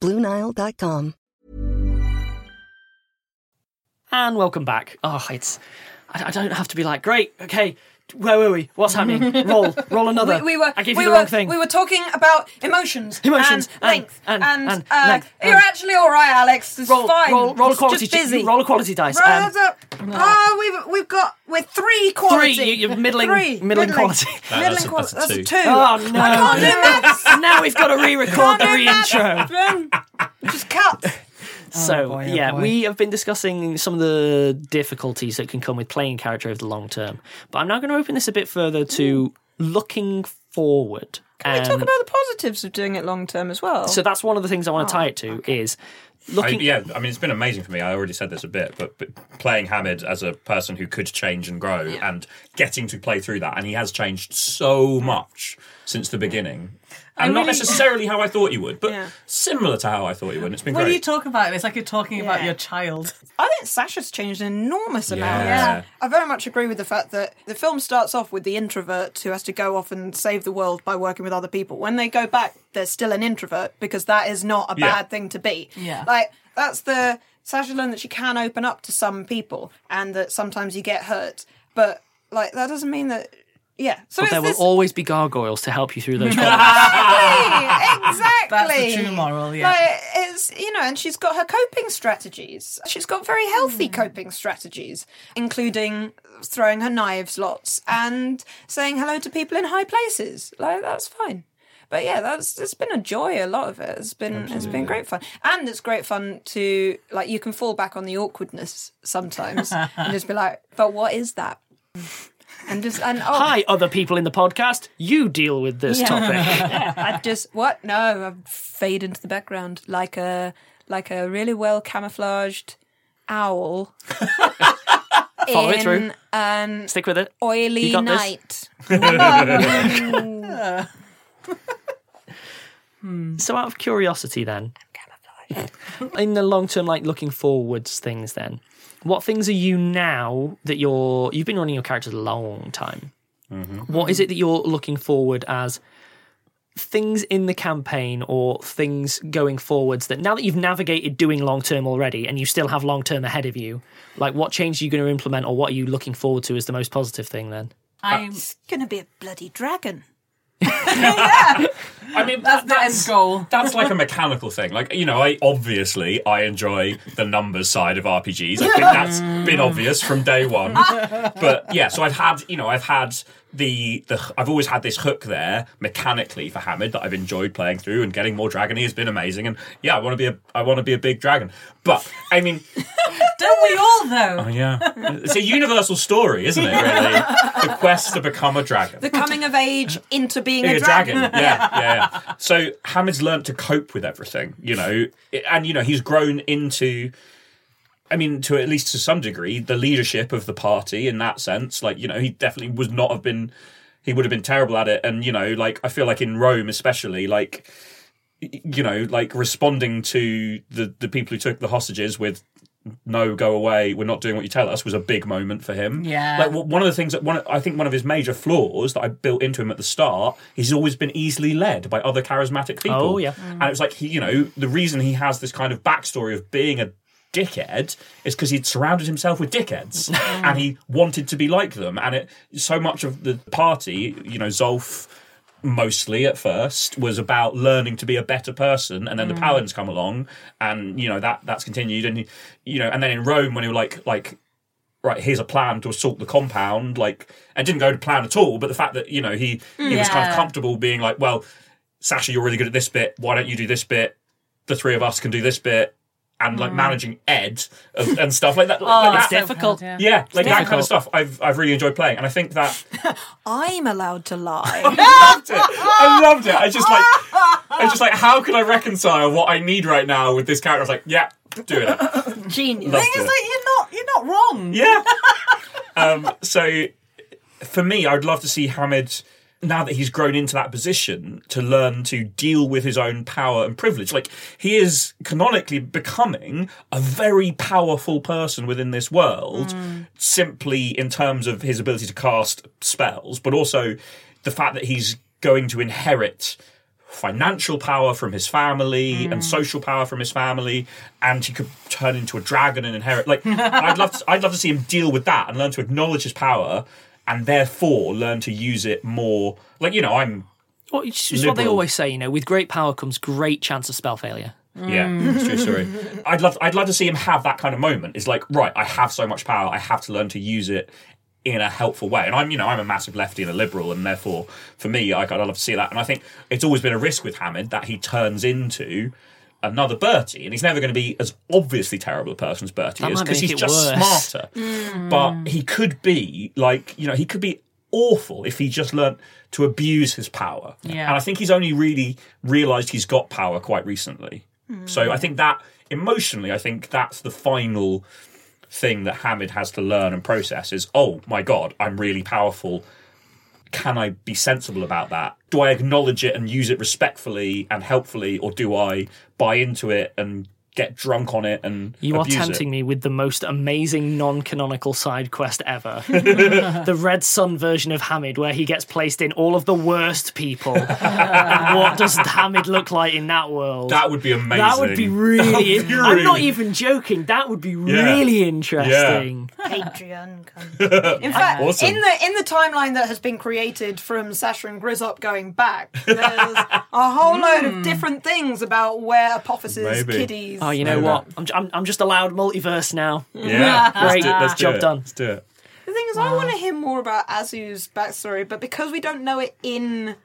BlueNile.com. And welcome back. Oh, it's. I, I don't have to be like, great, okay, where were we? What's happening? (laughs) roll, roll another. We, we were I gave we you the were, wrong thing. We were talking about emotions, Emotions, and and- length, and- and, and uh, length, you're and- actually all right, Alex. It's roll, fine. roll, roll a It's quality. just busy. roll a quality dice. Roll Um, it up. Oh, we've we've got we're three quality. Three, you- you're middling- Three. middling quality. No, middling that's quality. that's a That's two. a two. Oh no! I can't do (laughs) maths. now we've got to re-record the Can't do re-intro. maths. Just cut. Oh, so boy, oh yeah, boy. we have been discussing some of the difficulties that can come with playing character over the long term. But I'm now going to open this a bit further to looking forward. Can we talk about the positives of doing it long term as well? So that's one of the things I want to oh, tie it to is looking. I, yeah, I mean, it's been amazing for me. I already said this a bit, but, but playing Hamid as a person who could change and grow and getting to play through that, and he has changed so much since the beginning. And not necessarily how I thought you would, but Yeah. similar to how I thought you would. And it's been when great. you talk about it, it's like you're talking about your child. I think Sasha's changed an enormous amount. Yeah. I very much agree with the fact that the film starts off with the introvert who has to go off and save the world by working with other people. When they go back, there's still an introvert because that is not a Yeah. bad thing to be. Yeah. Like, that's the. Sasha learned that she can open up to some people and that sometimes you get hurt. But, like, that doesn't mean that. Yeah. So but there will this- always be gargoyles to help you through those (laughs) problems. Exactly, exactly. That's the true moral, yeah. Like, it's you know, and she's got her coping strategies. She's got very healthy hmm. coping strategies, including throwing her knives lots and saying hello to people in high places. Like that's fine. but yeah, that's it's been a joy. A lot of it. It's been it's been great fun, and it's great fun to like you can fall back on the awkwardness sometimes (laughs) and just be like, but what is that? And just and oh, Hi, other people in the podcast. You deal with this Yeah. topic. (laughs) I just what? No, I fade into the background like a like a really well camouflaged owl. (laughs) Follow it in through. An Stick with it. oily You got this. night. (laughs) So, out of curiosity, then, in the long term, like looking forwards, things. Then, what things are you now that you're? You've been running your characters a long time. Mm-hmm. What is it that you're looking forward as? Things in the campaign or things going forwards that now that you've navigated doing long term already and you still have long term ahead of you, like what change are you going to implement or what are you looking forward to as the most positive thing then? I'm. Uh, gonna be a bloody dragon. (laughs) I mean, That's that- the end goal. That's like a mechanical thing. Like you know, I obviously I enjoy the numbers side of RPGs. I think that's been obvious from day one. (laughs) But yeah, so I've had you know I've had the the I've always had this hook there mechanically for Hamid that I've enjoyed playing through and getting more dragony has been amazing. And yeah, I want to be a I want to be a big dragon. But I mean, Don't we all though? oh yeah, it's a universal story, isn't it? Really, (laughs) the quest to become a dragon. The coming of age into being Being a dragon. Yeah, yeah, yeah. So Hamid's learned to cope with everything, you know, and you know he's grown into. I mean, to at least to some degree, the leadership of the party in that sense. Like, you know, he definitely would not have been. He would have been terrible at it, and you know, like I feel like in Rome, especially, like you know, like responding to the the people who took the hostages with no, go away. We're not doing what you tell us. Was a big moment for him. Yeah. Like one of the things that one, I think one of his major flaws that I built into him at the start, he's always been easily led by other charismatic people. Oh, yeah. Mm. And it's like he, you know, the reason he has this kind of backstory of being a dickhead is because he'd surrounded himself with dickheads mm. and he wanted to be like them. And it so much of the party, you know, Zolf mostly at first was about learning to be a better person and then the mm. paladins come along and you know that that's continued and you know and then in rome when he were like like right here's a plan to assault the compound like and didn't go to plan at all but the fact that you know he he was kind of comfortable being like well sasha you're really good at this bit why don't you do this bit? The three of us can do this bit and like managing ed and, and stuff like that, (laughs) like It's that difficult. yeah. yeah like that kind of stuff i've i've really enjoyed playing and i think that (laughs) I'm allowed to lie. (laughs) I loved it. I loved it. I just like, I just like, how can I reconcile what I need right now with this character? I was like, yeah, do it. Genius. Loved It's it. like you're not you're not wrong. Yeah. um, so, for me, I'd love to see Hamid now that he's grown into that position to learn to deal with his own power and privilege. Like he is canonically becoming a very powerful person within this world, simply in terms of his ability to cast spells, but also the fact that he's going to inherit financial power from his family and mm. social power from his family, and he could turn into a dragon and inherit. Like, (laughs) I'd love, to, I'd love to see him deal with that and learn to acknowledge his power, and therefore learn to use it more. Like, you know, I'm Well, it's just what they always say, you know, with great power comes great chance of spell failure. Yeah, it's true story. Mm. I'd love, I'd love to see him have that kind of moment. It's like, right, I have so much power, I have to learn to use it in a helpful way. And I'm, you know, I'm a massive lefty and a liberal, and therefore, for me, I, I'd love to see that. And I think it's always been a risk with Hamid that he turns into another Bertie, and he's never going to be as obviously terrible a person as Bertie That is because he's just worse. smarter. Hmm. But he could be like, you know, he could be awful if he just learnt to abuse his power. Yeah. And I think he's only really realised he's got power quite recently. Hmm. So I think that emotionally, I think that's the final thing that Hamid has to learn and process is, oh my god, I'm really powerful. Can I be sensible about that? Do I acknowledge it and use it respectfully and helpfully, or do I buy into it and get drunk on it and You are tempting it? me with the most amazing non-canonical side quest ever. (laughs) the Red Son version of Hamid, where he gets placed in all of the worst people. (laughs) what does Hamid look like in that world? That would be amazing. That would be (laughs) really. That would be I'm not even joking. That would be really interesting. Patreon. In fact, Awesome. in the in the timeline that has been created from Sasha and Grizzop going back, there's a whole load of different things about where Apophis' Maybe. kiddies. Oh, you know what? I'm, I'm, I'm just allowed multiverse now. Yeah, let's (laughs) Great. do, let's do Job it. done. Let's do it. The thing is, I want to hear more about Azu's backstory, but because we don't know it in.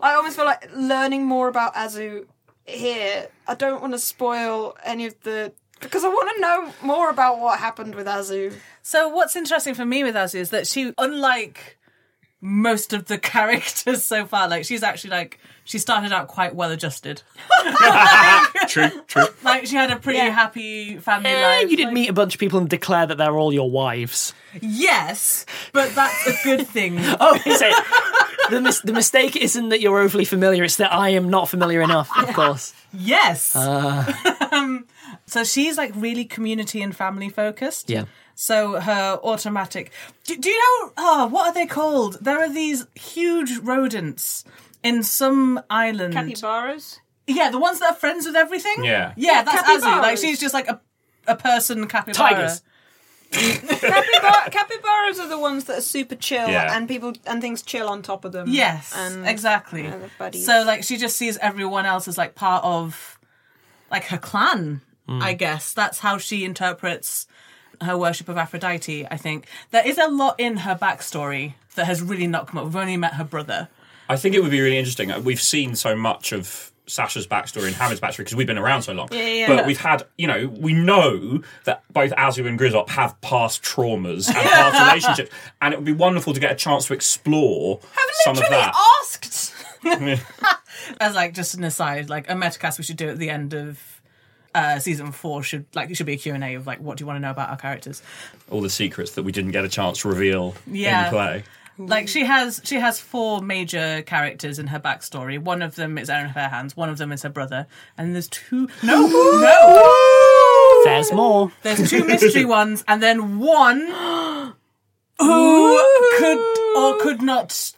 I almost feel like learning more about Azu here. I don't want to spoil any of the because I want to know more about what happened with Azu. So what's interesting for me with Azu is that she, unlike most of the (laughs) characters so far, like she's actually like she started out quite well adjusted. (laughs) true, true. (laughs) Like she had a pretty happy family Eh, life. you didn't like- meet a bunch of people and declare that they're all your wives. Yes, but that's a good thing. Oh, is it? The, mis- the mistake isn't that you're overly familiar, it's that I am not familiar enough, of course. Yes. Uh, um, so she's like really community and family focused. yeah. So her automatic. Do, do you know? Oh, what are they called? There are these huge rodents in some island. Capybaras. Yeah, the ones that are friends with everything. Yeah. yeah, Yeah, that's Azu. Like she's just like a a person capybara. Tigers. Capybar- capybaras are the ones that are super chill Yeah. and people and things chill on top of them. Yes, and exactly. yeah, they're buddies. So like she just sees everyone else as like part of like her clan. Hmm. I guess that's how she interprets her worship of Aphrodite. I think there is a lot in her backstory that has really not come up. We've only met her brother. I think it would be really interesting. Uh, We've seen so much of Sasha's backstory and Hamid's backstory because we've been around so long. Yeah, yeah. But we've had, you know, we know that both Azu and Grizzop have past traumas and (laughs) past relationships, and it would be wonderful to get a chance to explore some of that. asked. (laughs) (laughs) As like just an aside, like a metacast we should do at the end of uh, season four should like it should be a Q and A of like what do you want to know about our characters. All the secrets that we didn't get a chance to reveal Yeah. in play. Like she has she has four major characters in her backstory. One of them is Aaron Fairhands, one of them is her brother, and there's two No No There's more. There's two mystery (laughs) ones, and then one (gasps) who could or could not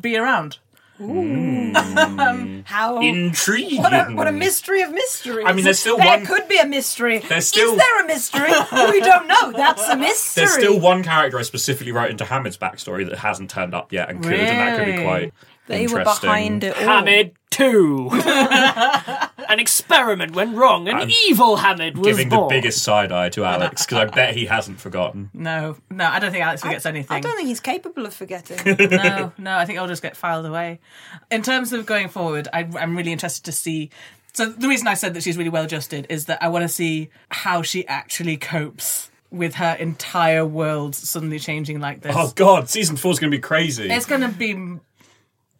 be around. Mm. How (laughs) Intriguing. What a, what a mystery of mysteries. I mean, there's still there one- could be a mystery. There's still- Is there a mystery? we don't know. That's a (laughs) mystery. There's still one character I specifically wrote into Hamid's backstory that hasn't turned up yet and could, and that could be Really? quite They were behind it all. Hamid 2. (laughs) An experiment went wrong. An evil Hamid was Giving born. the biggest side eye to Alex because I bet he hasn't forgotten. No, no, I don't think Alex forgets anything. I don't think he's capable of forgetting. (laughs) no, no, I think I'll just get filed away. In terms of going forward, I, I'm really interested to see. So the reason I said that she's really well adjusted is that I want to see how she actually copes with her entire world suddenly changing like this. Oh god, season four's going to be crazy. It's going to be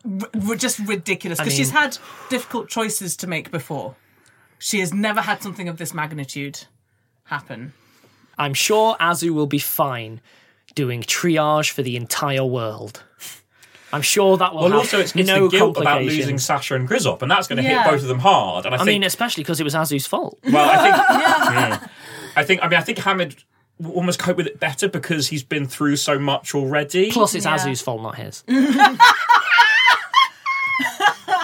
r- r- just ridiculous because I she's had difficult choices to make before. She has never had something of this magnitude happen. I'm sure Azu will be fine doing triage for the entire world. I'm sure that will well, have also it's, it's no the guilt about losing Sasha and Grizzop, and that's going to Yeah. hit both of them hard. And I, I think, mean, especially because it was Azu's fault. (laughs) well, I think, (laughs) Yeah. I think, I mean, I think Hamid will almost cope with it better because he's been through so much already. Plus, it's Yeah. Azu's fault, not his. (laughs)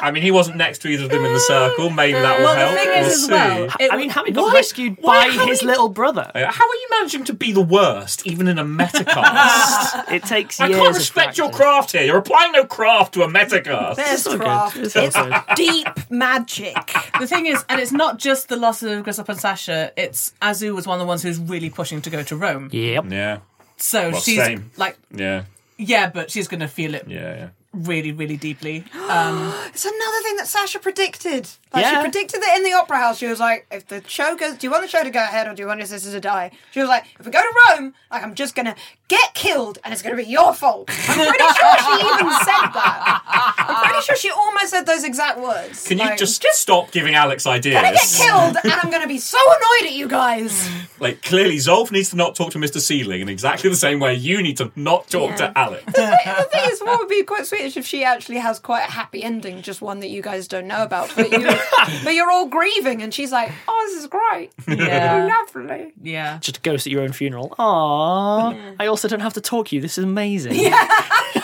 I mean, he wasn't next to either of them in the circle. Maybe that will Well, the help. thing we'll is as well, it- I mean, Hamid got Why- rescued why- by how his are you- little brother. Uh, How are you managing to be the worst, even in a metacast? (laughs) It takes I years. can't of respect your craft here. You're applying no craft to a metacast. There's all good. It's It's, good. deep magic. (laughs) the thing is, and it's not just the loss of Grizzop and Sasha. It's Azu was one of the ones who's really pushing to go to Rome. Yep. Yeah, So Well, she's same. like, yeah, yeah, but she's going to feel it yeah, yeah. Really, really deeply. (gasps) Um, It's another thing that Sasha predicted. Like Yeah. she predicted that in the opera house. She was like, "If the show goes, do you want the show to go ahead or do you want your sister to die?" She was like, "If we go to Rome, like I'm just gonna get killed and it's gonna be your fault." I'm pretty sure she even said that. I'm pretty sure she almost said those exact words. Can you Like, just, stop giving Alex ideas? I'm gonna get killed and I'm gonna be so annoyed at you guys. Like clearly, Zolf needs to not talk to Mr. Sealing in exactly the same way you need to not talk Yeah. to Alex. the thing is, what would be quite sweet is if she actually has quite a happy ending, just one that you guys don't know about. But, you, (laughs) (laughs) but you're all grieving, and she's like, "Oh, this is great, (laughs) yeah, lovely." yeah. Just a ghost at your own funeral. Aww. I also don't have to talk to you. This is amazing. (laughs)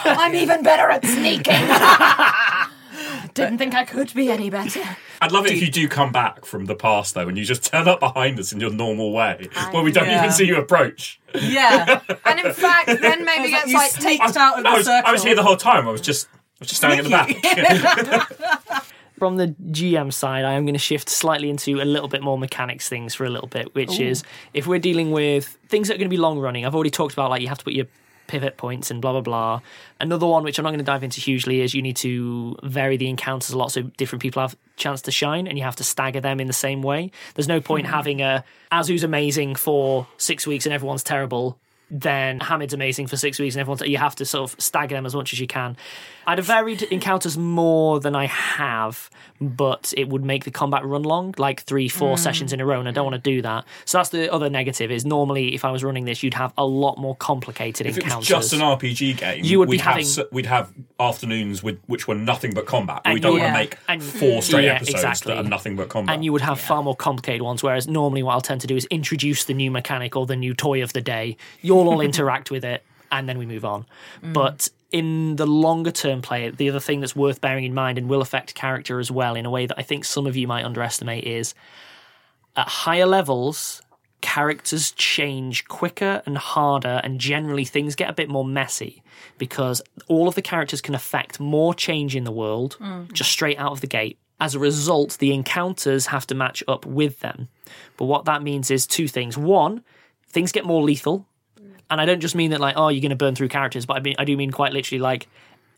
I'm even better at sneaking. Didn't think I could be any better. I'd love it if you do come back from the past though, and you just turn up behind us in your normal way, where we don't Yeah. even see you approach. Yeah, And in fact, then maybe It's like gets you like sneaked out of the I was, circle. I was here the whole time. I was just, I was just standing at the back. From the GM side, I am going to shift slightly into a little bit more mechanics things for a little bit, which is if we're dealing with things that are going to be long running. I've already talked about like you have to put your pivot points and blah blah blah. Another one which I'm not going to dive into hugely is you need to vary the encounters a lot so different people have chance to shine and you have to stagger them in the same way. There's no point hmm. having a Azu's amazing for 6 weeks and everyone's terrible then Hamid's amazing for six weeks, and everyone's you have to sort of stagger them as much as you can. I'd have varied encounters more than I have, but it would make the combat run long, like three, four Mm. sessions in a row, and I don't want to do that. So that's the other negative. Is normally if I was running this, you'd have a lot more complicated If it encounters. was just an RPG game, You would be we'd having- have, we'd have afternoons with which were nothing but combat. And we don't you- want to make And- four straight Yeah, episodes exactly. that are nothing but combat. and you would have far more complicated ones. Whereas normally, what I'll tend to do is introduce the new mechanic or the new toy of the day. You'll all (laughs) interact with it, and then we move on. But in the longer term play, the other thing that's worth bearing in mind and will affect character as well in a way that I think some of you might underestimate is at higher levels. Characters change quicker and harder, and generally things get a bit more messy because all of the characters can affect more change in the world mm. just straight out of the gate. As a result, the encounters have to match up with them. But what that means is two things. One, things get more lethal. And I don't just mean that like, oh, you're going to burn through characters, but I mean I do mean quite literally like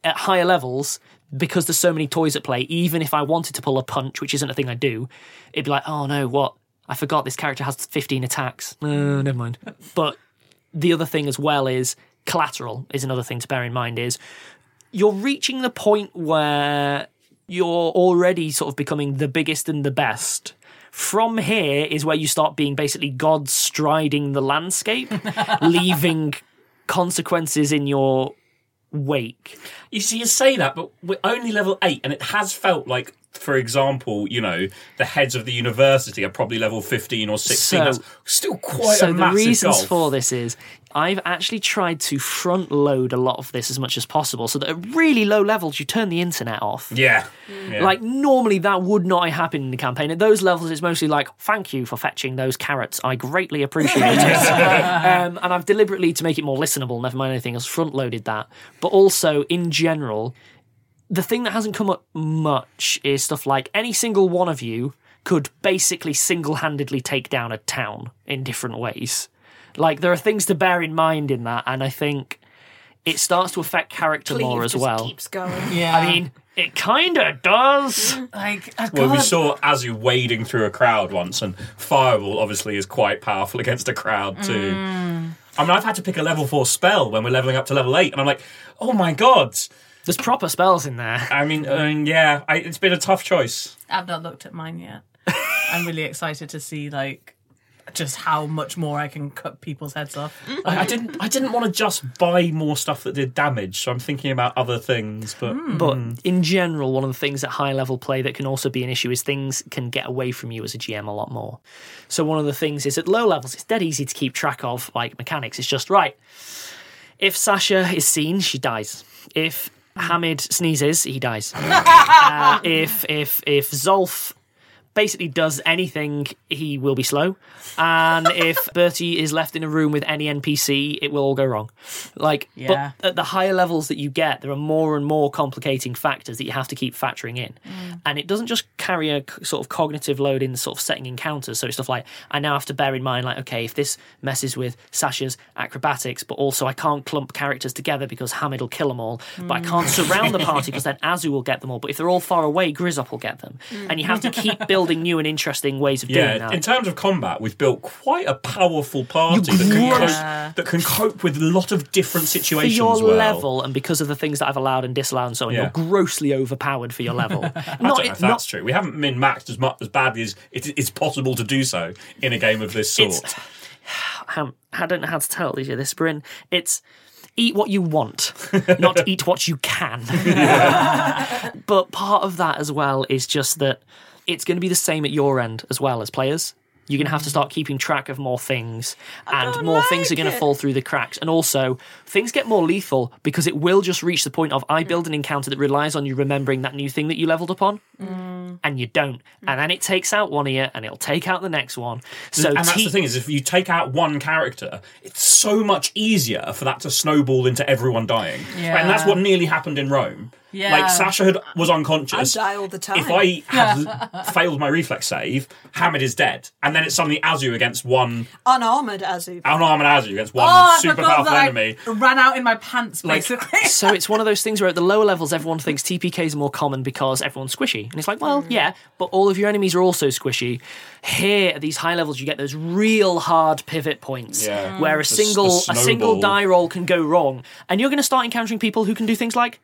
at higher levels, because there's so many toys at play, even if I wanted to pull a punch, which isn't a thing I do, it'd be like, oh no, what? I forgot this character has 15 attacks. No, never mind. But the other thing as well is collateral is another thing to bear in mind is you're reaching the point where you're already sort of becoming the biggest and the best. From here is where you start being basically God striding the landscape, (laughs) leaving consequences in your wake. You see, you say that, but we're only level eight, and it has felt like, for example, you know, the heads of the university are probably level fifteen or sixteen. So- That's still quite so a the reasons for this is I've actually tried to front load a lot of this as much as possible, so that at really low levels you turn the internet off. Yeah. yeah. Like normally that would not happen in the campaign. At those levels, it's mostly like, "Thank you for fetching those carrots. I greatly appreciate it." (laughs) um, and I've deliberately, to make it more listenable, never mind anything else, front loaded that. But also, in general, the thing that hasn't come up much is stuff like any single one of you could basically single-handedly take down a town in different ways. Like there are things to bear in mind in that, and I think it starts to affect character more as just well. keeps going. (laughs) Yeah. I mean, it kind of does. like, oh Well, we saw Azu wading through a crowd once, and Fireball obviously is quite powerful (laughs) against a crowd too. Mm. I mean, I've had to pick a level four spell when we're leveling up to level eight, and I'm like, oh my god. There's proper spells in there. I mean, I mean yeah, I, it's been a tough choice. I've not looked at mine yet. I'm really (laughs) excited to see like just how much more I can cut people's heads off. I, I didn't, I didn't want to just buy more stuff that did damage, so I'm thinking about other things. But But in general, one of the things at high level play that can also be an issue is things can get away from you as a GM a lot more. So one of the things is at low levels, it's dead easy to keep track of like mechanics. It's just right. If Sasha is seen, she dies. If Hamid sneezes, he dies. (laughs) uh, if if if Zolf basically does anything, he will be slow. And (laughs) if Bertie is left in a room with any NPC, it will all go wrong. Like, Yeah. but at the higher levels that you get, there are more and more complicating factors that you have to keep factoring in. Mm. And it doesn't just carry a c- sort of cognitive load in sort of setting encounters. So it's stuff like, I now have to bear in mind, like, okay, if this messes with Sasha's acrobatics, but also I can't clump characters together because Hamid will kill them all, but I can't surround the party mm. because then Azu will get them all. But if they're all far away, Grizzop will get them. Mm. And you have to keep building new and interesting ways of doing yeah, that. in terms of combat, we've built quite a powerful party that can, gross- cope, that can cope with a lot of different situations. for your well. level and because of the things that I've allowed and disallowed and so on, Yeah. you're grossly overpowered for your (laughs) level. I not, don't know if not that's true. We haven't min maxed as much as badly as it is possible to do so in a game of this sort. It's- (sighs) um, I don't know how to tell you this, Bryn. It's eat what you want, (laughs) not eat what you can. (laughs) but part of that as well is just that it's going to be the same at your end as well as players. You're going to have to start keeping track of more things, and more things are going to fall through the cracks. And also, things get more lethal because it will just reach the point of I build an encounter that relies on you remembering that new thing that you leveled upon, and you don't. And then it takes out one ear, and it'll take out the next one. So and that's te- the thing is, if you take out one character, it's so much easier for that to snowball into everyone dying. Yeah. And that's what nearly happened in Rome. Yeah. Like Sasha had, was unconscious. I die all the time. If I had (laughs) failed my reflex save, Hamid is dead, and then it's suddenly Azu against one Unarmored Azu. unarmed Azu against one Oh, super forgot powerful that I enemy. ran out in my pants, Like, basically. (laughs) so it's one of those things where at the lower levels everyone thinks TPKs are more common because everyone's squishy. And it's like, well, mm. yeah, but all of your enemies are also squishy. Here at these high levels you get those real hard pivot points Yeah. where a The- single the a single die roll can go wrong. And you're going to start encountering people who can do things like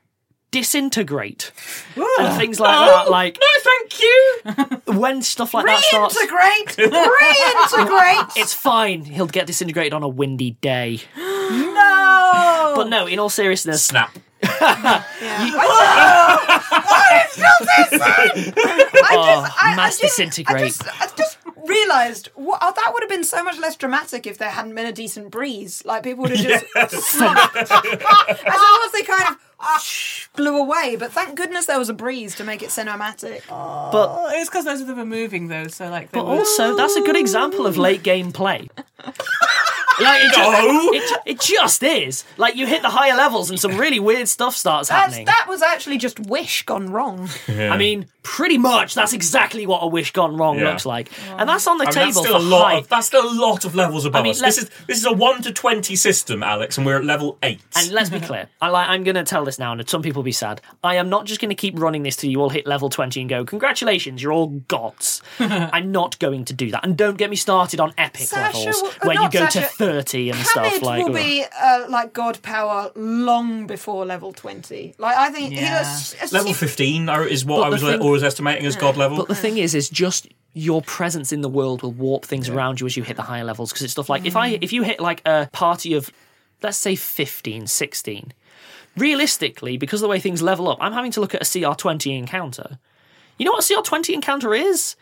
disintegrate and ah. things like that oh, like no, thank you. when stuff like that starts Reintegrate! Reintegrate! it's fine he'll get disintegrated on a windy day no! but no in all seriousness Snap. (laughs) (laughs) Oh, I (laughs) oh, I- I mass didn't- disintegrate. I just, I just realised wha- oh, that would have been so much less dramatic if there hadn't been a decent breeze. Like people would have just. (laughs) (laughs) As it was, they kind of ah, blew away. But thank goodness there was a breeze to make it cinematic. but Oh, it's because those of them are moving, though, so like. But were- also, that's a good example of late game play. (laughs) Like it, ju- No. it, it just is. Like you hit the higher levels and some really weird stuff starts That's, happening. that was actually just Wish gone wrong. I mean, pretty much that's exactly what a wish gone wrong Yeah. looks like, and that's on the I mean, table that's still for a lot. high. Of, that's still a lot of levels above I mean, us. This is this is a one to twenty system, Alex, and we're at level eight. And let's be (laughs) clear, I like, I'm going to tell this now, and some people will be sad. I am not just going to keep running this till you all hit level 20 and go, congratulations, you're all gods. (laughs) I'm not going to do that. And don't get me started on epic Sasha levels will- where uh, you not go to Sasha. 30 and stuff. Hamid Like, will ugh. be uh, like God power long before level twenty. Like I think he Yeah. was, level fifteen is what But I was thing- always estimating as god level. But the thing is, is just your presence in the world will warp things around you as you hit the higher levels. Because it's stuff like if I if you hit like a party of let's say 15, 16, realistically, because of the way things level up, I'm having to look at a CR20 encounter. You know what a CR20 encounter is?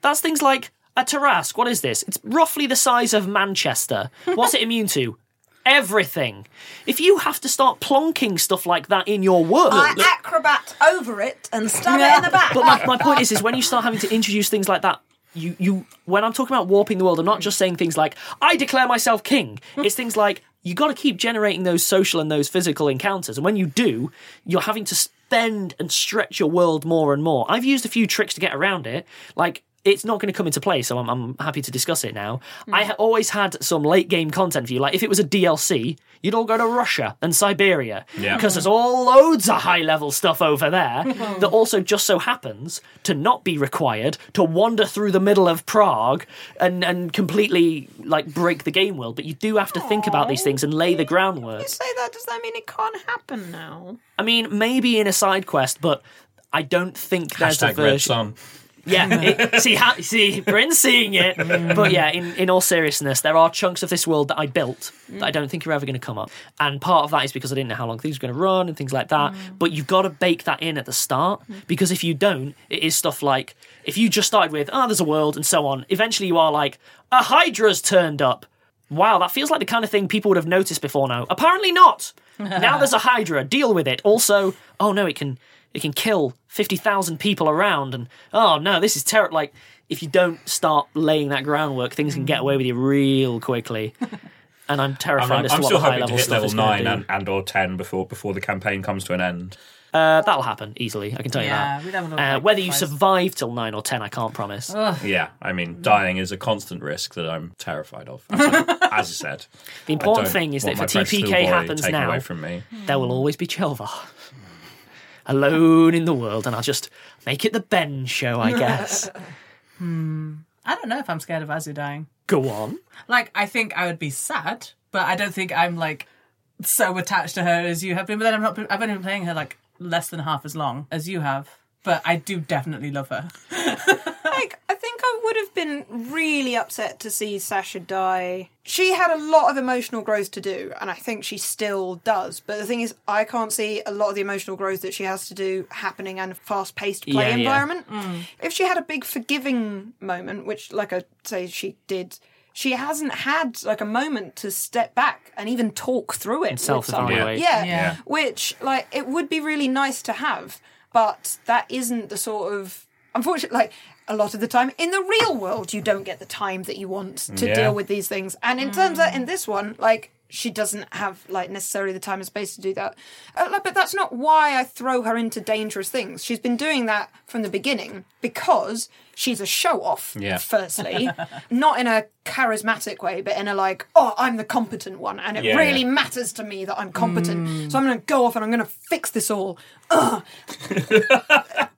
That's things like a Tarrasque. What is this? It's roughly the size of Manchester. What's it immune to? Everything. If you have to start plonking stuff like that in your world, I acrobat over it and stab it in the back. but my, my point is, is when you start having to introduce things like that, you you when I'm talking about warping the world, I'm not just saying things like I declare myself king. It's things like you got to keep generating those social and those physical encounters, and when you do, you're having to spend and stretch your world more and more. I've used a few tricks to get around it, like. It's not going to come into play, so I'm, I'm happy to discuss it now. Hmm. I ha- always had some late game content for you. Like, if it was a DLC, you'd all go to Russia and Siberia. Yeah. Because there's all loads of high level stuff over there (laughs) that also just so happens to not be required to wander through the middle of Prague and, and completely like break the game world. But you do have to think about these things and lay the groundwork. you say that, does that mean it can't happen now? I mean, maybe in a side quest, but I don't think there's a Hashtag red version. Yeah, (laughs) it, see, ha, see, Bryn's seeing it. Mm. But yeah, in, in all seriousness, there are chunks of this world that I built that I don't think are ever going to come up. And part of that is because I didn't know how long things were going to run and things like that. Mm. But you've got to bake that in at the start mm-hmm. because if you don't, it is stuff like if you just started with, oh, there's a world and so on, eventually you are like, a Hydra's turned up. Wow, that feels like the kind of thing people would have noticed before now. Apparently not. (laughs) now there's a Hydra. Deal with it. Also, oh no, it can it can kill fifty thousand people around, and oh no, this is terrible. Like if you don't start laying that groundwork, things can get away with you real quickly. (laughs) And I'm I'm, terrified I'm, I'm still the high hoping to level hit level nine and, and or ten before before the campaign comes to an end. Uh, that'll happen easily. I can tell you Yeah, that. we'd have a Uh, whether you survive till nine or ten, I can't promise. Yeah, I mean, dying is a constant risk that I'm terrified of. As I, (laughs) said, The important thing is that want if a TPK happens now, away from me. there will always be Chelvar. Alone in the world, and I'll just make it the Ben show, I guess. (laughs) Hmm. I don't know if I'm scared of Azu dying. Go on. Like, I think I would be sad, but I don't think I'm like so attached to her as you have been. But then I'm not. I've only been playing her like less than half as long as you have. But I do definitely love her. (laughs) Like, I think I would have been really upset to see Sasha die. She had a lot of emotional growth to do, and I think she still does. But the thing is, I can't see a lot of the emotional growth that she has to do happening in a fast paced play Yeah, yeah. environment. Mm. If she had a big forgiving moment, which, like I say, she did. She hasn't had like a moment to step back and even talk through it. with someone. self-evaluate. Yeah. Yeah. Which, like, it would be really nice to have, but that isn't the sort of. Unfortunately, like, a lot of the time in the real world, you don't get the time that you want to Yeah. deal with these things. And in terms of in this one, like, she doesn't have like necessarily the time and space to do that. Uh, but that's not why I throw her into dangerous things. She's been doing that from the beginning because she's a show off. Yeah. Firstly, (laughs) not in a charismatic way, but in a like, oh, I'm the competent one, and it Yeah, really yeah. matters to me that I'm competent. So I'm going to go off and I'm going to fix this all. (laughs) Ugh. (laughs)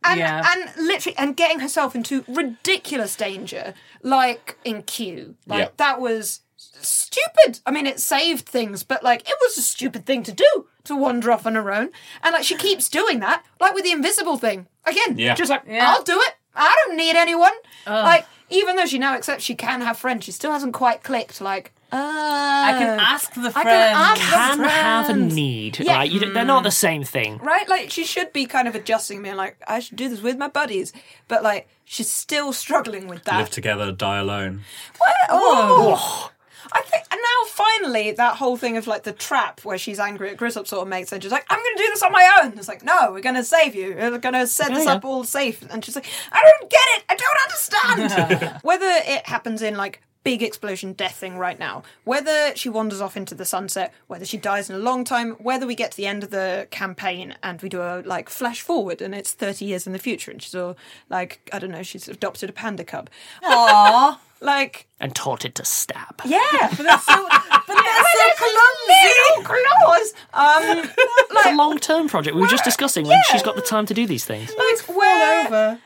and, Yeah. and literally, and getting herself into ridiculous danger, like in Q. Like Yeah. that was stupid. I mean, it saved things, but like it was a stupid thing to do to wander off on her own. And like she keeps doing that, like with the invisible thing. Again, Yeah. just like Yeah. I'll do it. I don't need anyone. Like even though she now accepts she can have friends, she still hasn't quite clicked. Like, uh, I can ask the friend. I can ask Can the have a need, Yeah. right? You, don't- they're not the same thing. Right? Like she should be kind of adjusting, being like, I should do this with my buddies, but like she's still struggling with that. Live together, die alone. What? Oh. I think and now finally that whole thing of like the trap where she's angry at Grizzop sort of makes sense. She's like, I'm going to do this on my own. It's like, no, we're going to save you. We're going to set this yeah. up all safe. And she's like, I don't get it. I don't understand. (laughs) whether it happens in like big explosion death thing right now, whether she wanders off into the sunset, whether she dies in a long time, whether we get to the end of the campaign and we do a like flash forward and it's 30 years in the future and she's all like, I don't know, she's adopted a panda cub. Aww. (laughs) Like, And taught it to stab. yeah. but that's so, but (laughs) that's so Little claws. Um, It's a long term project. We were just discussing when she's got the time to do these things. like where, over.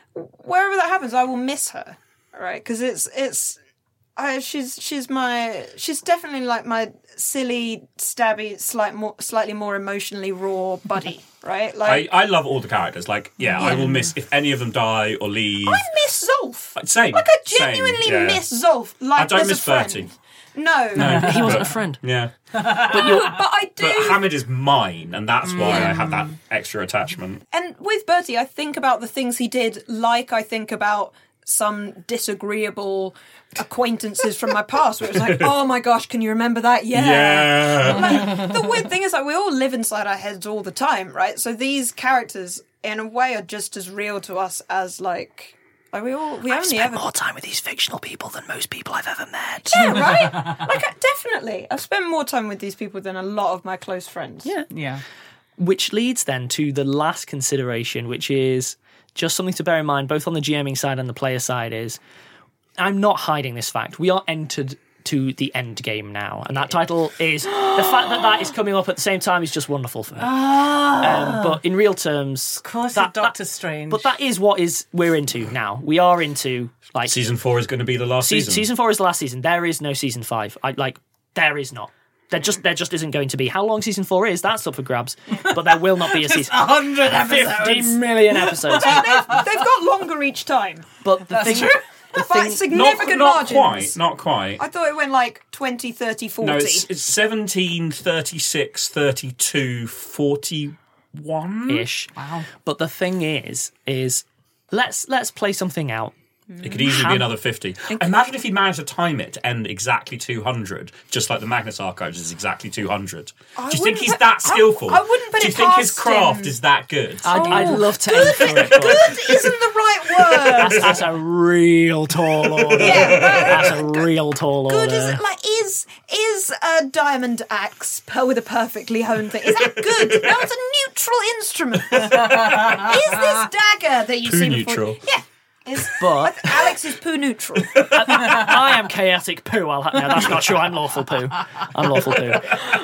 wherever that happens, I will miss her. Right? Because it's it's. I, she's she's my she's definitely like my silly stabby slight more slightly more emotionally raw buddy (laughs) right I, like I love all the characters. Like, yeah, I will miss if any of them die or leave. I miss Zolf uh, Same. like I same, genuinely yeah. miss Zolf like I don't as a miss friend. Bertie. no no, He wasn't a friend. Yeah. (laughs) But you're, but I do But Hamid is mine, and that's why I have that extra attachment. And with Bertie, I think about the things he did, like I think about some disagreeable acquaintances from my past, where it was like, oh my gosh, can you remember that? Yeah. Yeah. Like, the weird thing is, like, we all live inside our heads all the time, right? So these characters, in a way, are just as real to us as like. Like we all, we I only spent ever more time with these fictional people than most people I've ever met. yeah, (laughs) right. Like I- definitely, I've spent more time with these people than a lot of my close friends. Yeah. Yeah. Which leads then to the last consideration, which is just something to bear in mind, both on the GMing side and the player side, is I'm not hiding this fact. We are entered to the end game now, and that title is the fact that that is coming up at the same time is just wonderful for me. Um, but in real terms, Of course, that- it's Doctor that- Strange. but that is what is we're into now. We are into like Season four is going to be the last season, season. season four is the last season. There is no season five. I like there is not. There just there just isn't going to be. How long season four is, that's up for grabs. But there will not be a (laughs) season. a hundred Fifty episodes. million episodes. They've got longer each time. But the thing, the By thing, significant not, not margins. quite. Not quite. I thought it went like 20, 30, 40. No, it's, it's 17, 36, 32, 41. ish. Wow. But the thing is, is let's let's play something out. It could easily be another 50. Imagine if he managed to time it to end exactly 200, just like the Magnus Archives is exactly 200. Do you think wouldn't he's put- that I- skillful? I wouldn't put Do you it think his past craft him. is that good? I'd, I'd love to aim for it. But Good isn't the right word. that's, that's a real tall order. (laughs) Yeah. That's a real tall Good order. is like is is a diamond axe per- with a perfectly honed thing. Is that good? no, it's a neutral instrument. (laughs) is this dagger that you Poo see neutral. before? Yeah. Is, But- Alex is poo neutral. (laughs) I am chaotic poo. I'll ha- no, that's not true. I'm lawful poo. I'm lawful poo.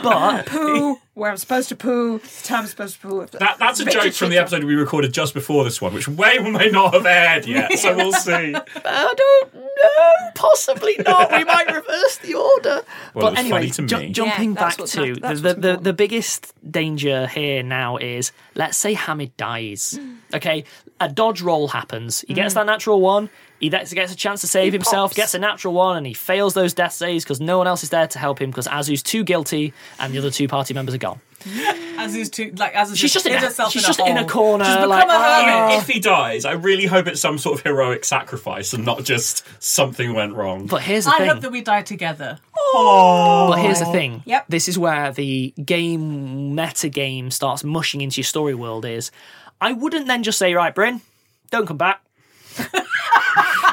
But (laughs) poo where I'm supposed to poo. The time I'm supposed to poo. That, that's a joke from the episode we recorded just before this one, which may or may not have aired yet, so we'll (laughs) see. I don't know. Possibly not. We might reverse the order. Well, but anyway, funny to ju- me. jumping Yeah, back to not- the, the, the, the biggest danger here now is let's say Hamid dies. Okay, a dodge roll happens. He Mm. gets that natural one. He gets gets a chance to save himself, pops. gets a natural one, and he fails those death saves because no one else is there to help him because Azu's too guilty and the other two party members are gone. (laughs) As is too like as is She's just in a- herself she's in just a in a corner, She's like, a oh. If he dies, I really hope it's some sort of heroic sacrifice and not just something went wrong. But here's the I thing. hope that we die together. But here's the thing. Yep. This is where the game meta game starts mushing into your story world is I wouldn't then just say, right, Bryn, don't come back. (laughs) like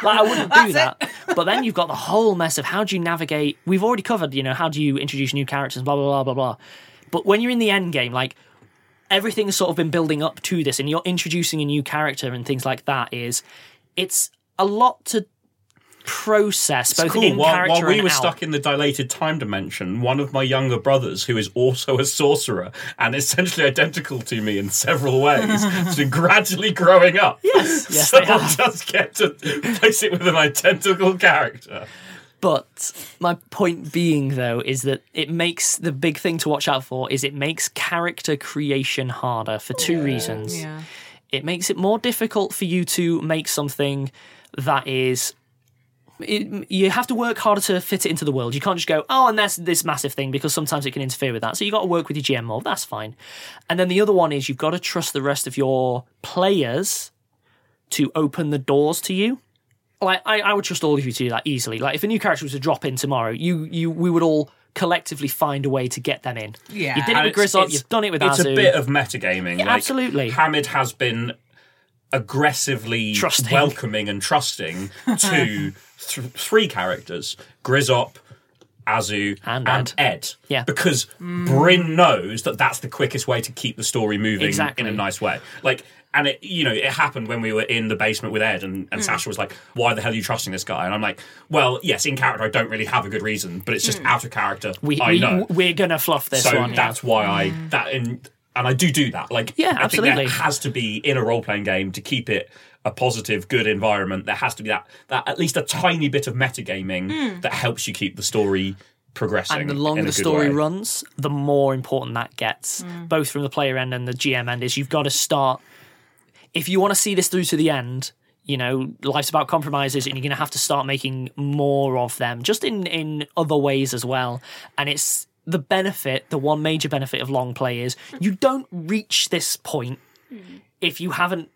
I wouldn't do that. (laughs) but then you've got the whole mess of how do you navigate. We've already covered, you know, how do you introduce new characters, blah blah blah blah blah. But when you're in the end game, like everything's sort of been building up to this, and you're introducing a new character and things like that. Is it's a lot to process, both It's cool. in While, character while we and were out. stuck in the dilated time dimension, one of my younger brothers, who is also a sorcerer and essentially identical to me in several ways, (laughs) has been gradually growing up. Yes, (laughs) yes, so they have. does get to place it with an identical character. But my point being, though, is that it makes the big thing to watch out for is it makes character creation harder for two reasons. Yeah. It makes it more difficult for you to make something that is. It, you have to work harder to fit it into the world. You can't just go, oh, and that's this massive thing because sometimes it can interfere with that. So you got to work with your GM more. That's fine. And then the other one is you've got to trust the rest of your players to open the doors to you like I, I would trust all of you to do that easily. Like if a new character was to drop in tomorrow, you you we would all collectively find a way to get them in. Yeah. you did it with it's- Grizzop, you've done it with It's Azu. a bit of metagaming. Yeah, like, absolutely. Hamid has been aggressively Trusting. welcoming and trusting (laughs) to th- three characters Grizzop, Azu, And and, Ed. Ed. Yeah. Because mm. Bryn knows that that's the quickest way to keep the story moving Exactly. in a nice way. Like, and it, you know, it happened when we were in the basement with Ed, and, and mm. Sasha was like, "Why the hell are you trusting this guy?" And I'm like, "Well, yes, in character, I don't really have a good reason, but it's just mm. out of character. we, I we know." we're gonna fluff this so one. yeah. that's why I that in and I do do that. Like, Yeah, I think absolutely. there has to be in a role playing game to keep it a positive, good environment. There has to be that that at least a tiny bit of metagaming hmm. that helps you keep the story progressing. and the longer the story way. runs, the more important that gets, hmm. both from the player end and the GM end. Is you've got to start if you want to see this through to the end. You know, life's about compromises, and you're going to have to start making more of them, just in in other ways as well. And it's the benefit, the one major benefit of long play is you don't reach this point if you haven't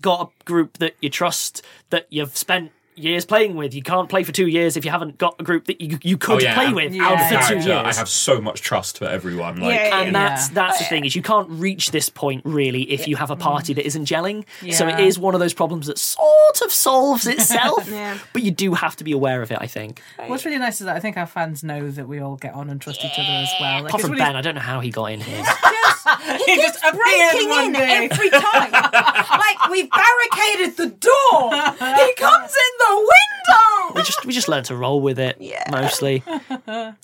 got a group that you trust that you've spent years playing with. You can't play for two years if you haven't got a group that you you could Oh, yeah. play with Yeah. out for two years. I have so much trust for everyone. Like, Yeah, and yeah. that's that's the thing is you can't reach this point really if you have a party that isn't gelling. So it is one of those problems that sort of solves itself, (laughs) Yeah. but you do have to be aware of it. I think. What's really nice is that I think our fans know that we all get on and trust each other as well. Like, Apart from really- Ben, I don't know how he got in here. (laughs) (laughs) he just appeared breaking one in day. every time. (laughs) like we've barricaded the door. (laughs) He comes in the window. We just we just learn to roll with it Yeah. mostly. (laughs)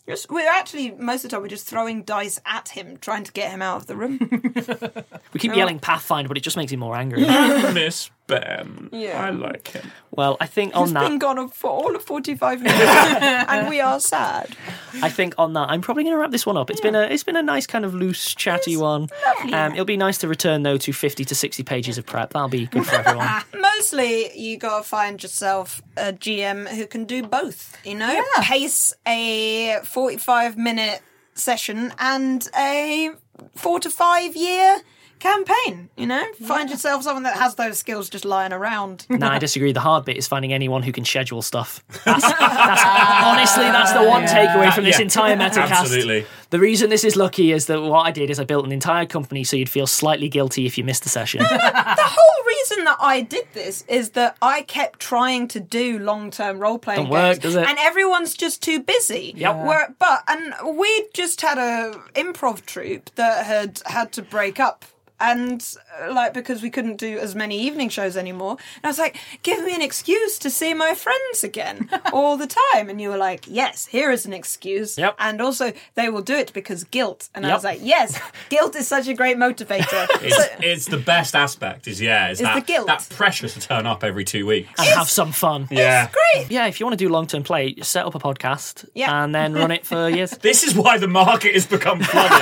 Just, we're actually most of the time we're just throwing dice at him, trying to get him out of the room. (laughs) We keep yelling Pathfinder, but it just makes him more angry. (laughs) Miss Ben. Yeah. I like him. well, I think He's on that, been gone for all of forty-five minutes, and we are sad. I think on that, I'm probably going to wrap this one up. It's been a it's been a nice kind of loose, chatty one. Um, it'll be nice to return though to 50 to 60 pages of prep. That'll be good for everyone. Mostly, you gotta find yourself a GM who can do both. You know, pace a forty-five minute session and a four to five year campaign. You know, find yourself someone that has those skills just lying around. no, I (laughs) disagree. The hard bit is finding anyone who can schedule stuff. That's, that's, honestly, that's the one (laughs) takeaway from this Yeah. entire metacast. Absolutely. The reason this is lucky is that what I did is I built an entire company so you'd feel slightly guilty if you missed a session. the whole reason that I did this is that I kept trying to do long term role playing Don't work, games, and everyone's just too busy. Yep. Where, but and we just had a improv troupe that had had to break up. And uh, like because we couldn't do as many evening shows anymore, and I was like, "Give me an excuse to see my friends again (laughs) all the time." And you were like, "Yes, here is an excuse." Yep. And also, they will do it because guilt. And I was like, "Yes, guilt is such a great motivator." (laughs) It's, So- it's the best aspect. Is yeah, is Is that the guilt. that pressure to turn up every two weeks. and have some fun. Yeah. great. Yeah, if you want to do long term play, set up a podcast Yeah. and then run it for years. (laughs) This is why the market has become flooded.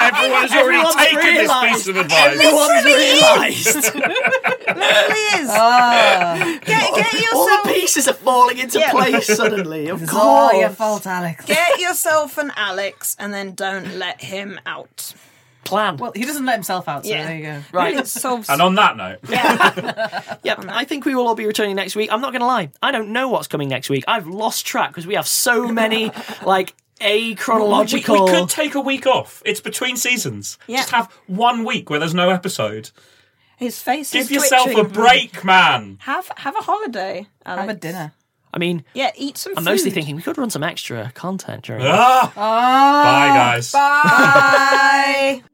Everyone has already Everyone's taken this piece of advice. Everyone's realised. really is. Ah. get, get All the pieces are falling into Yeah. place suddenly. Of It's all your fault, Alex. get yourself an Alex and then don't let him out. Plan. Well, he doesn't let himself out, so Yeah. there you go. right. It solves And on that note, (laughs) Yeah. Yep, I think we will all be returning next week. I'm not going to lie. I don't know what's coming next week. I've lost track because we have so many, like, a we, chronological. we could take a week off. It's between seasons. Yeah. Just have one week where there's no episode. his face Give is yourself twitching. a break, man. Have have a holiday. Have a dinner. I mean, Yeah, eat some I'm food. mostly thinking we could run some extra content during. Ah! Bye, guys. Bye. (laughs)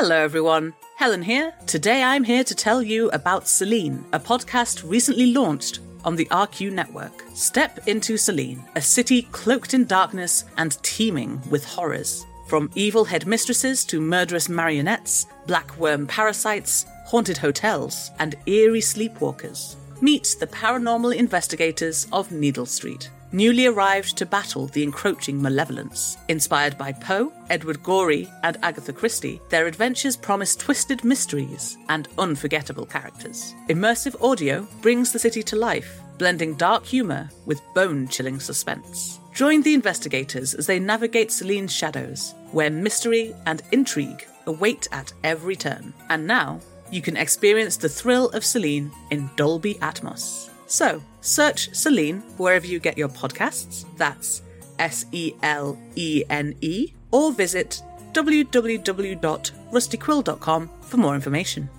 Hello, everyone. Helen here. Today I'm here to tell you about Selene, a podcast recently launched on the RQ network. Step into Selene, a city cloaked in darkness and teeming with horrors. From evil headmistresses to murderous marionettes, black worm parasites, haunted hotels, and eerie sleepwalkers. Meet the paranormal investigators of Needle Street newly arrived to battle the encroaching malevolence. Inspired by Poe, Edward Gorey, and Agatha Christie, their adventures promise twisted mysteries and unforgettable characters. Immersive audio brings the city to life, blending dark humour with bone chilling suspense. Join the investigators as they navigate Selene's shadows, where mystery and intrigue await at every turn. And now, you can experience the thrill of Selene in Dolby Atmos. So, search Selene wherever you get your podcasts. That's S E L E N E. Or visit www.rustyquill.com for more information.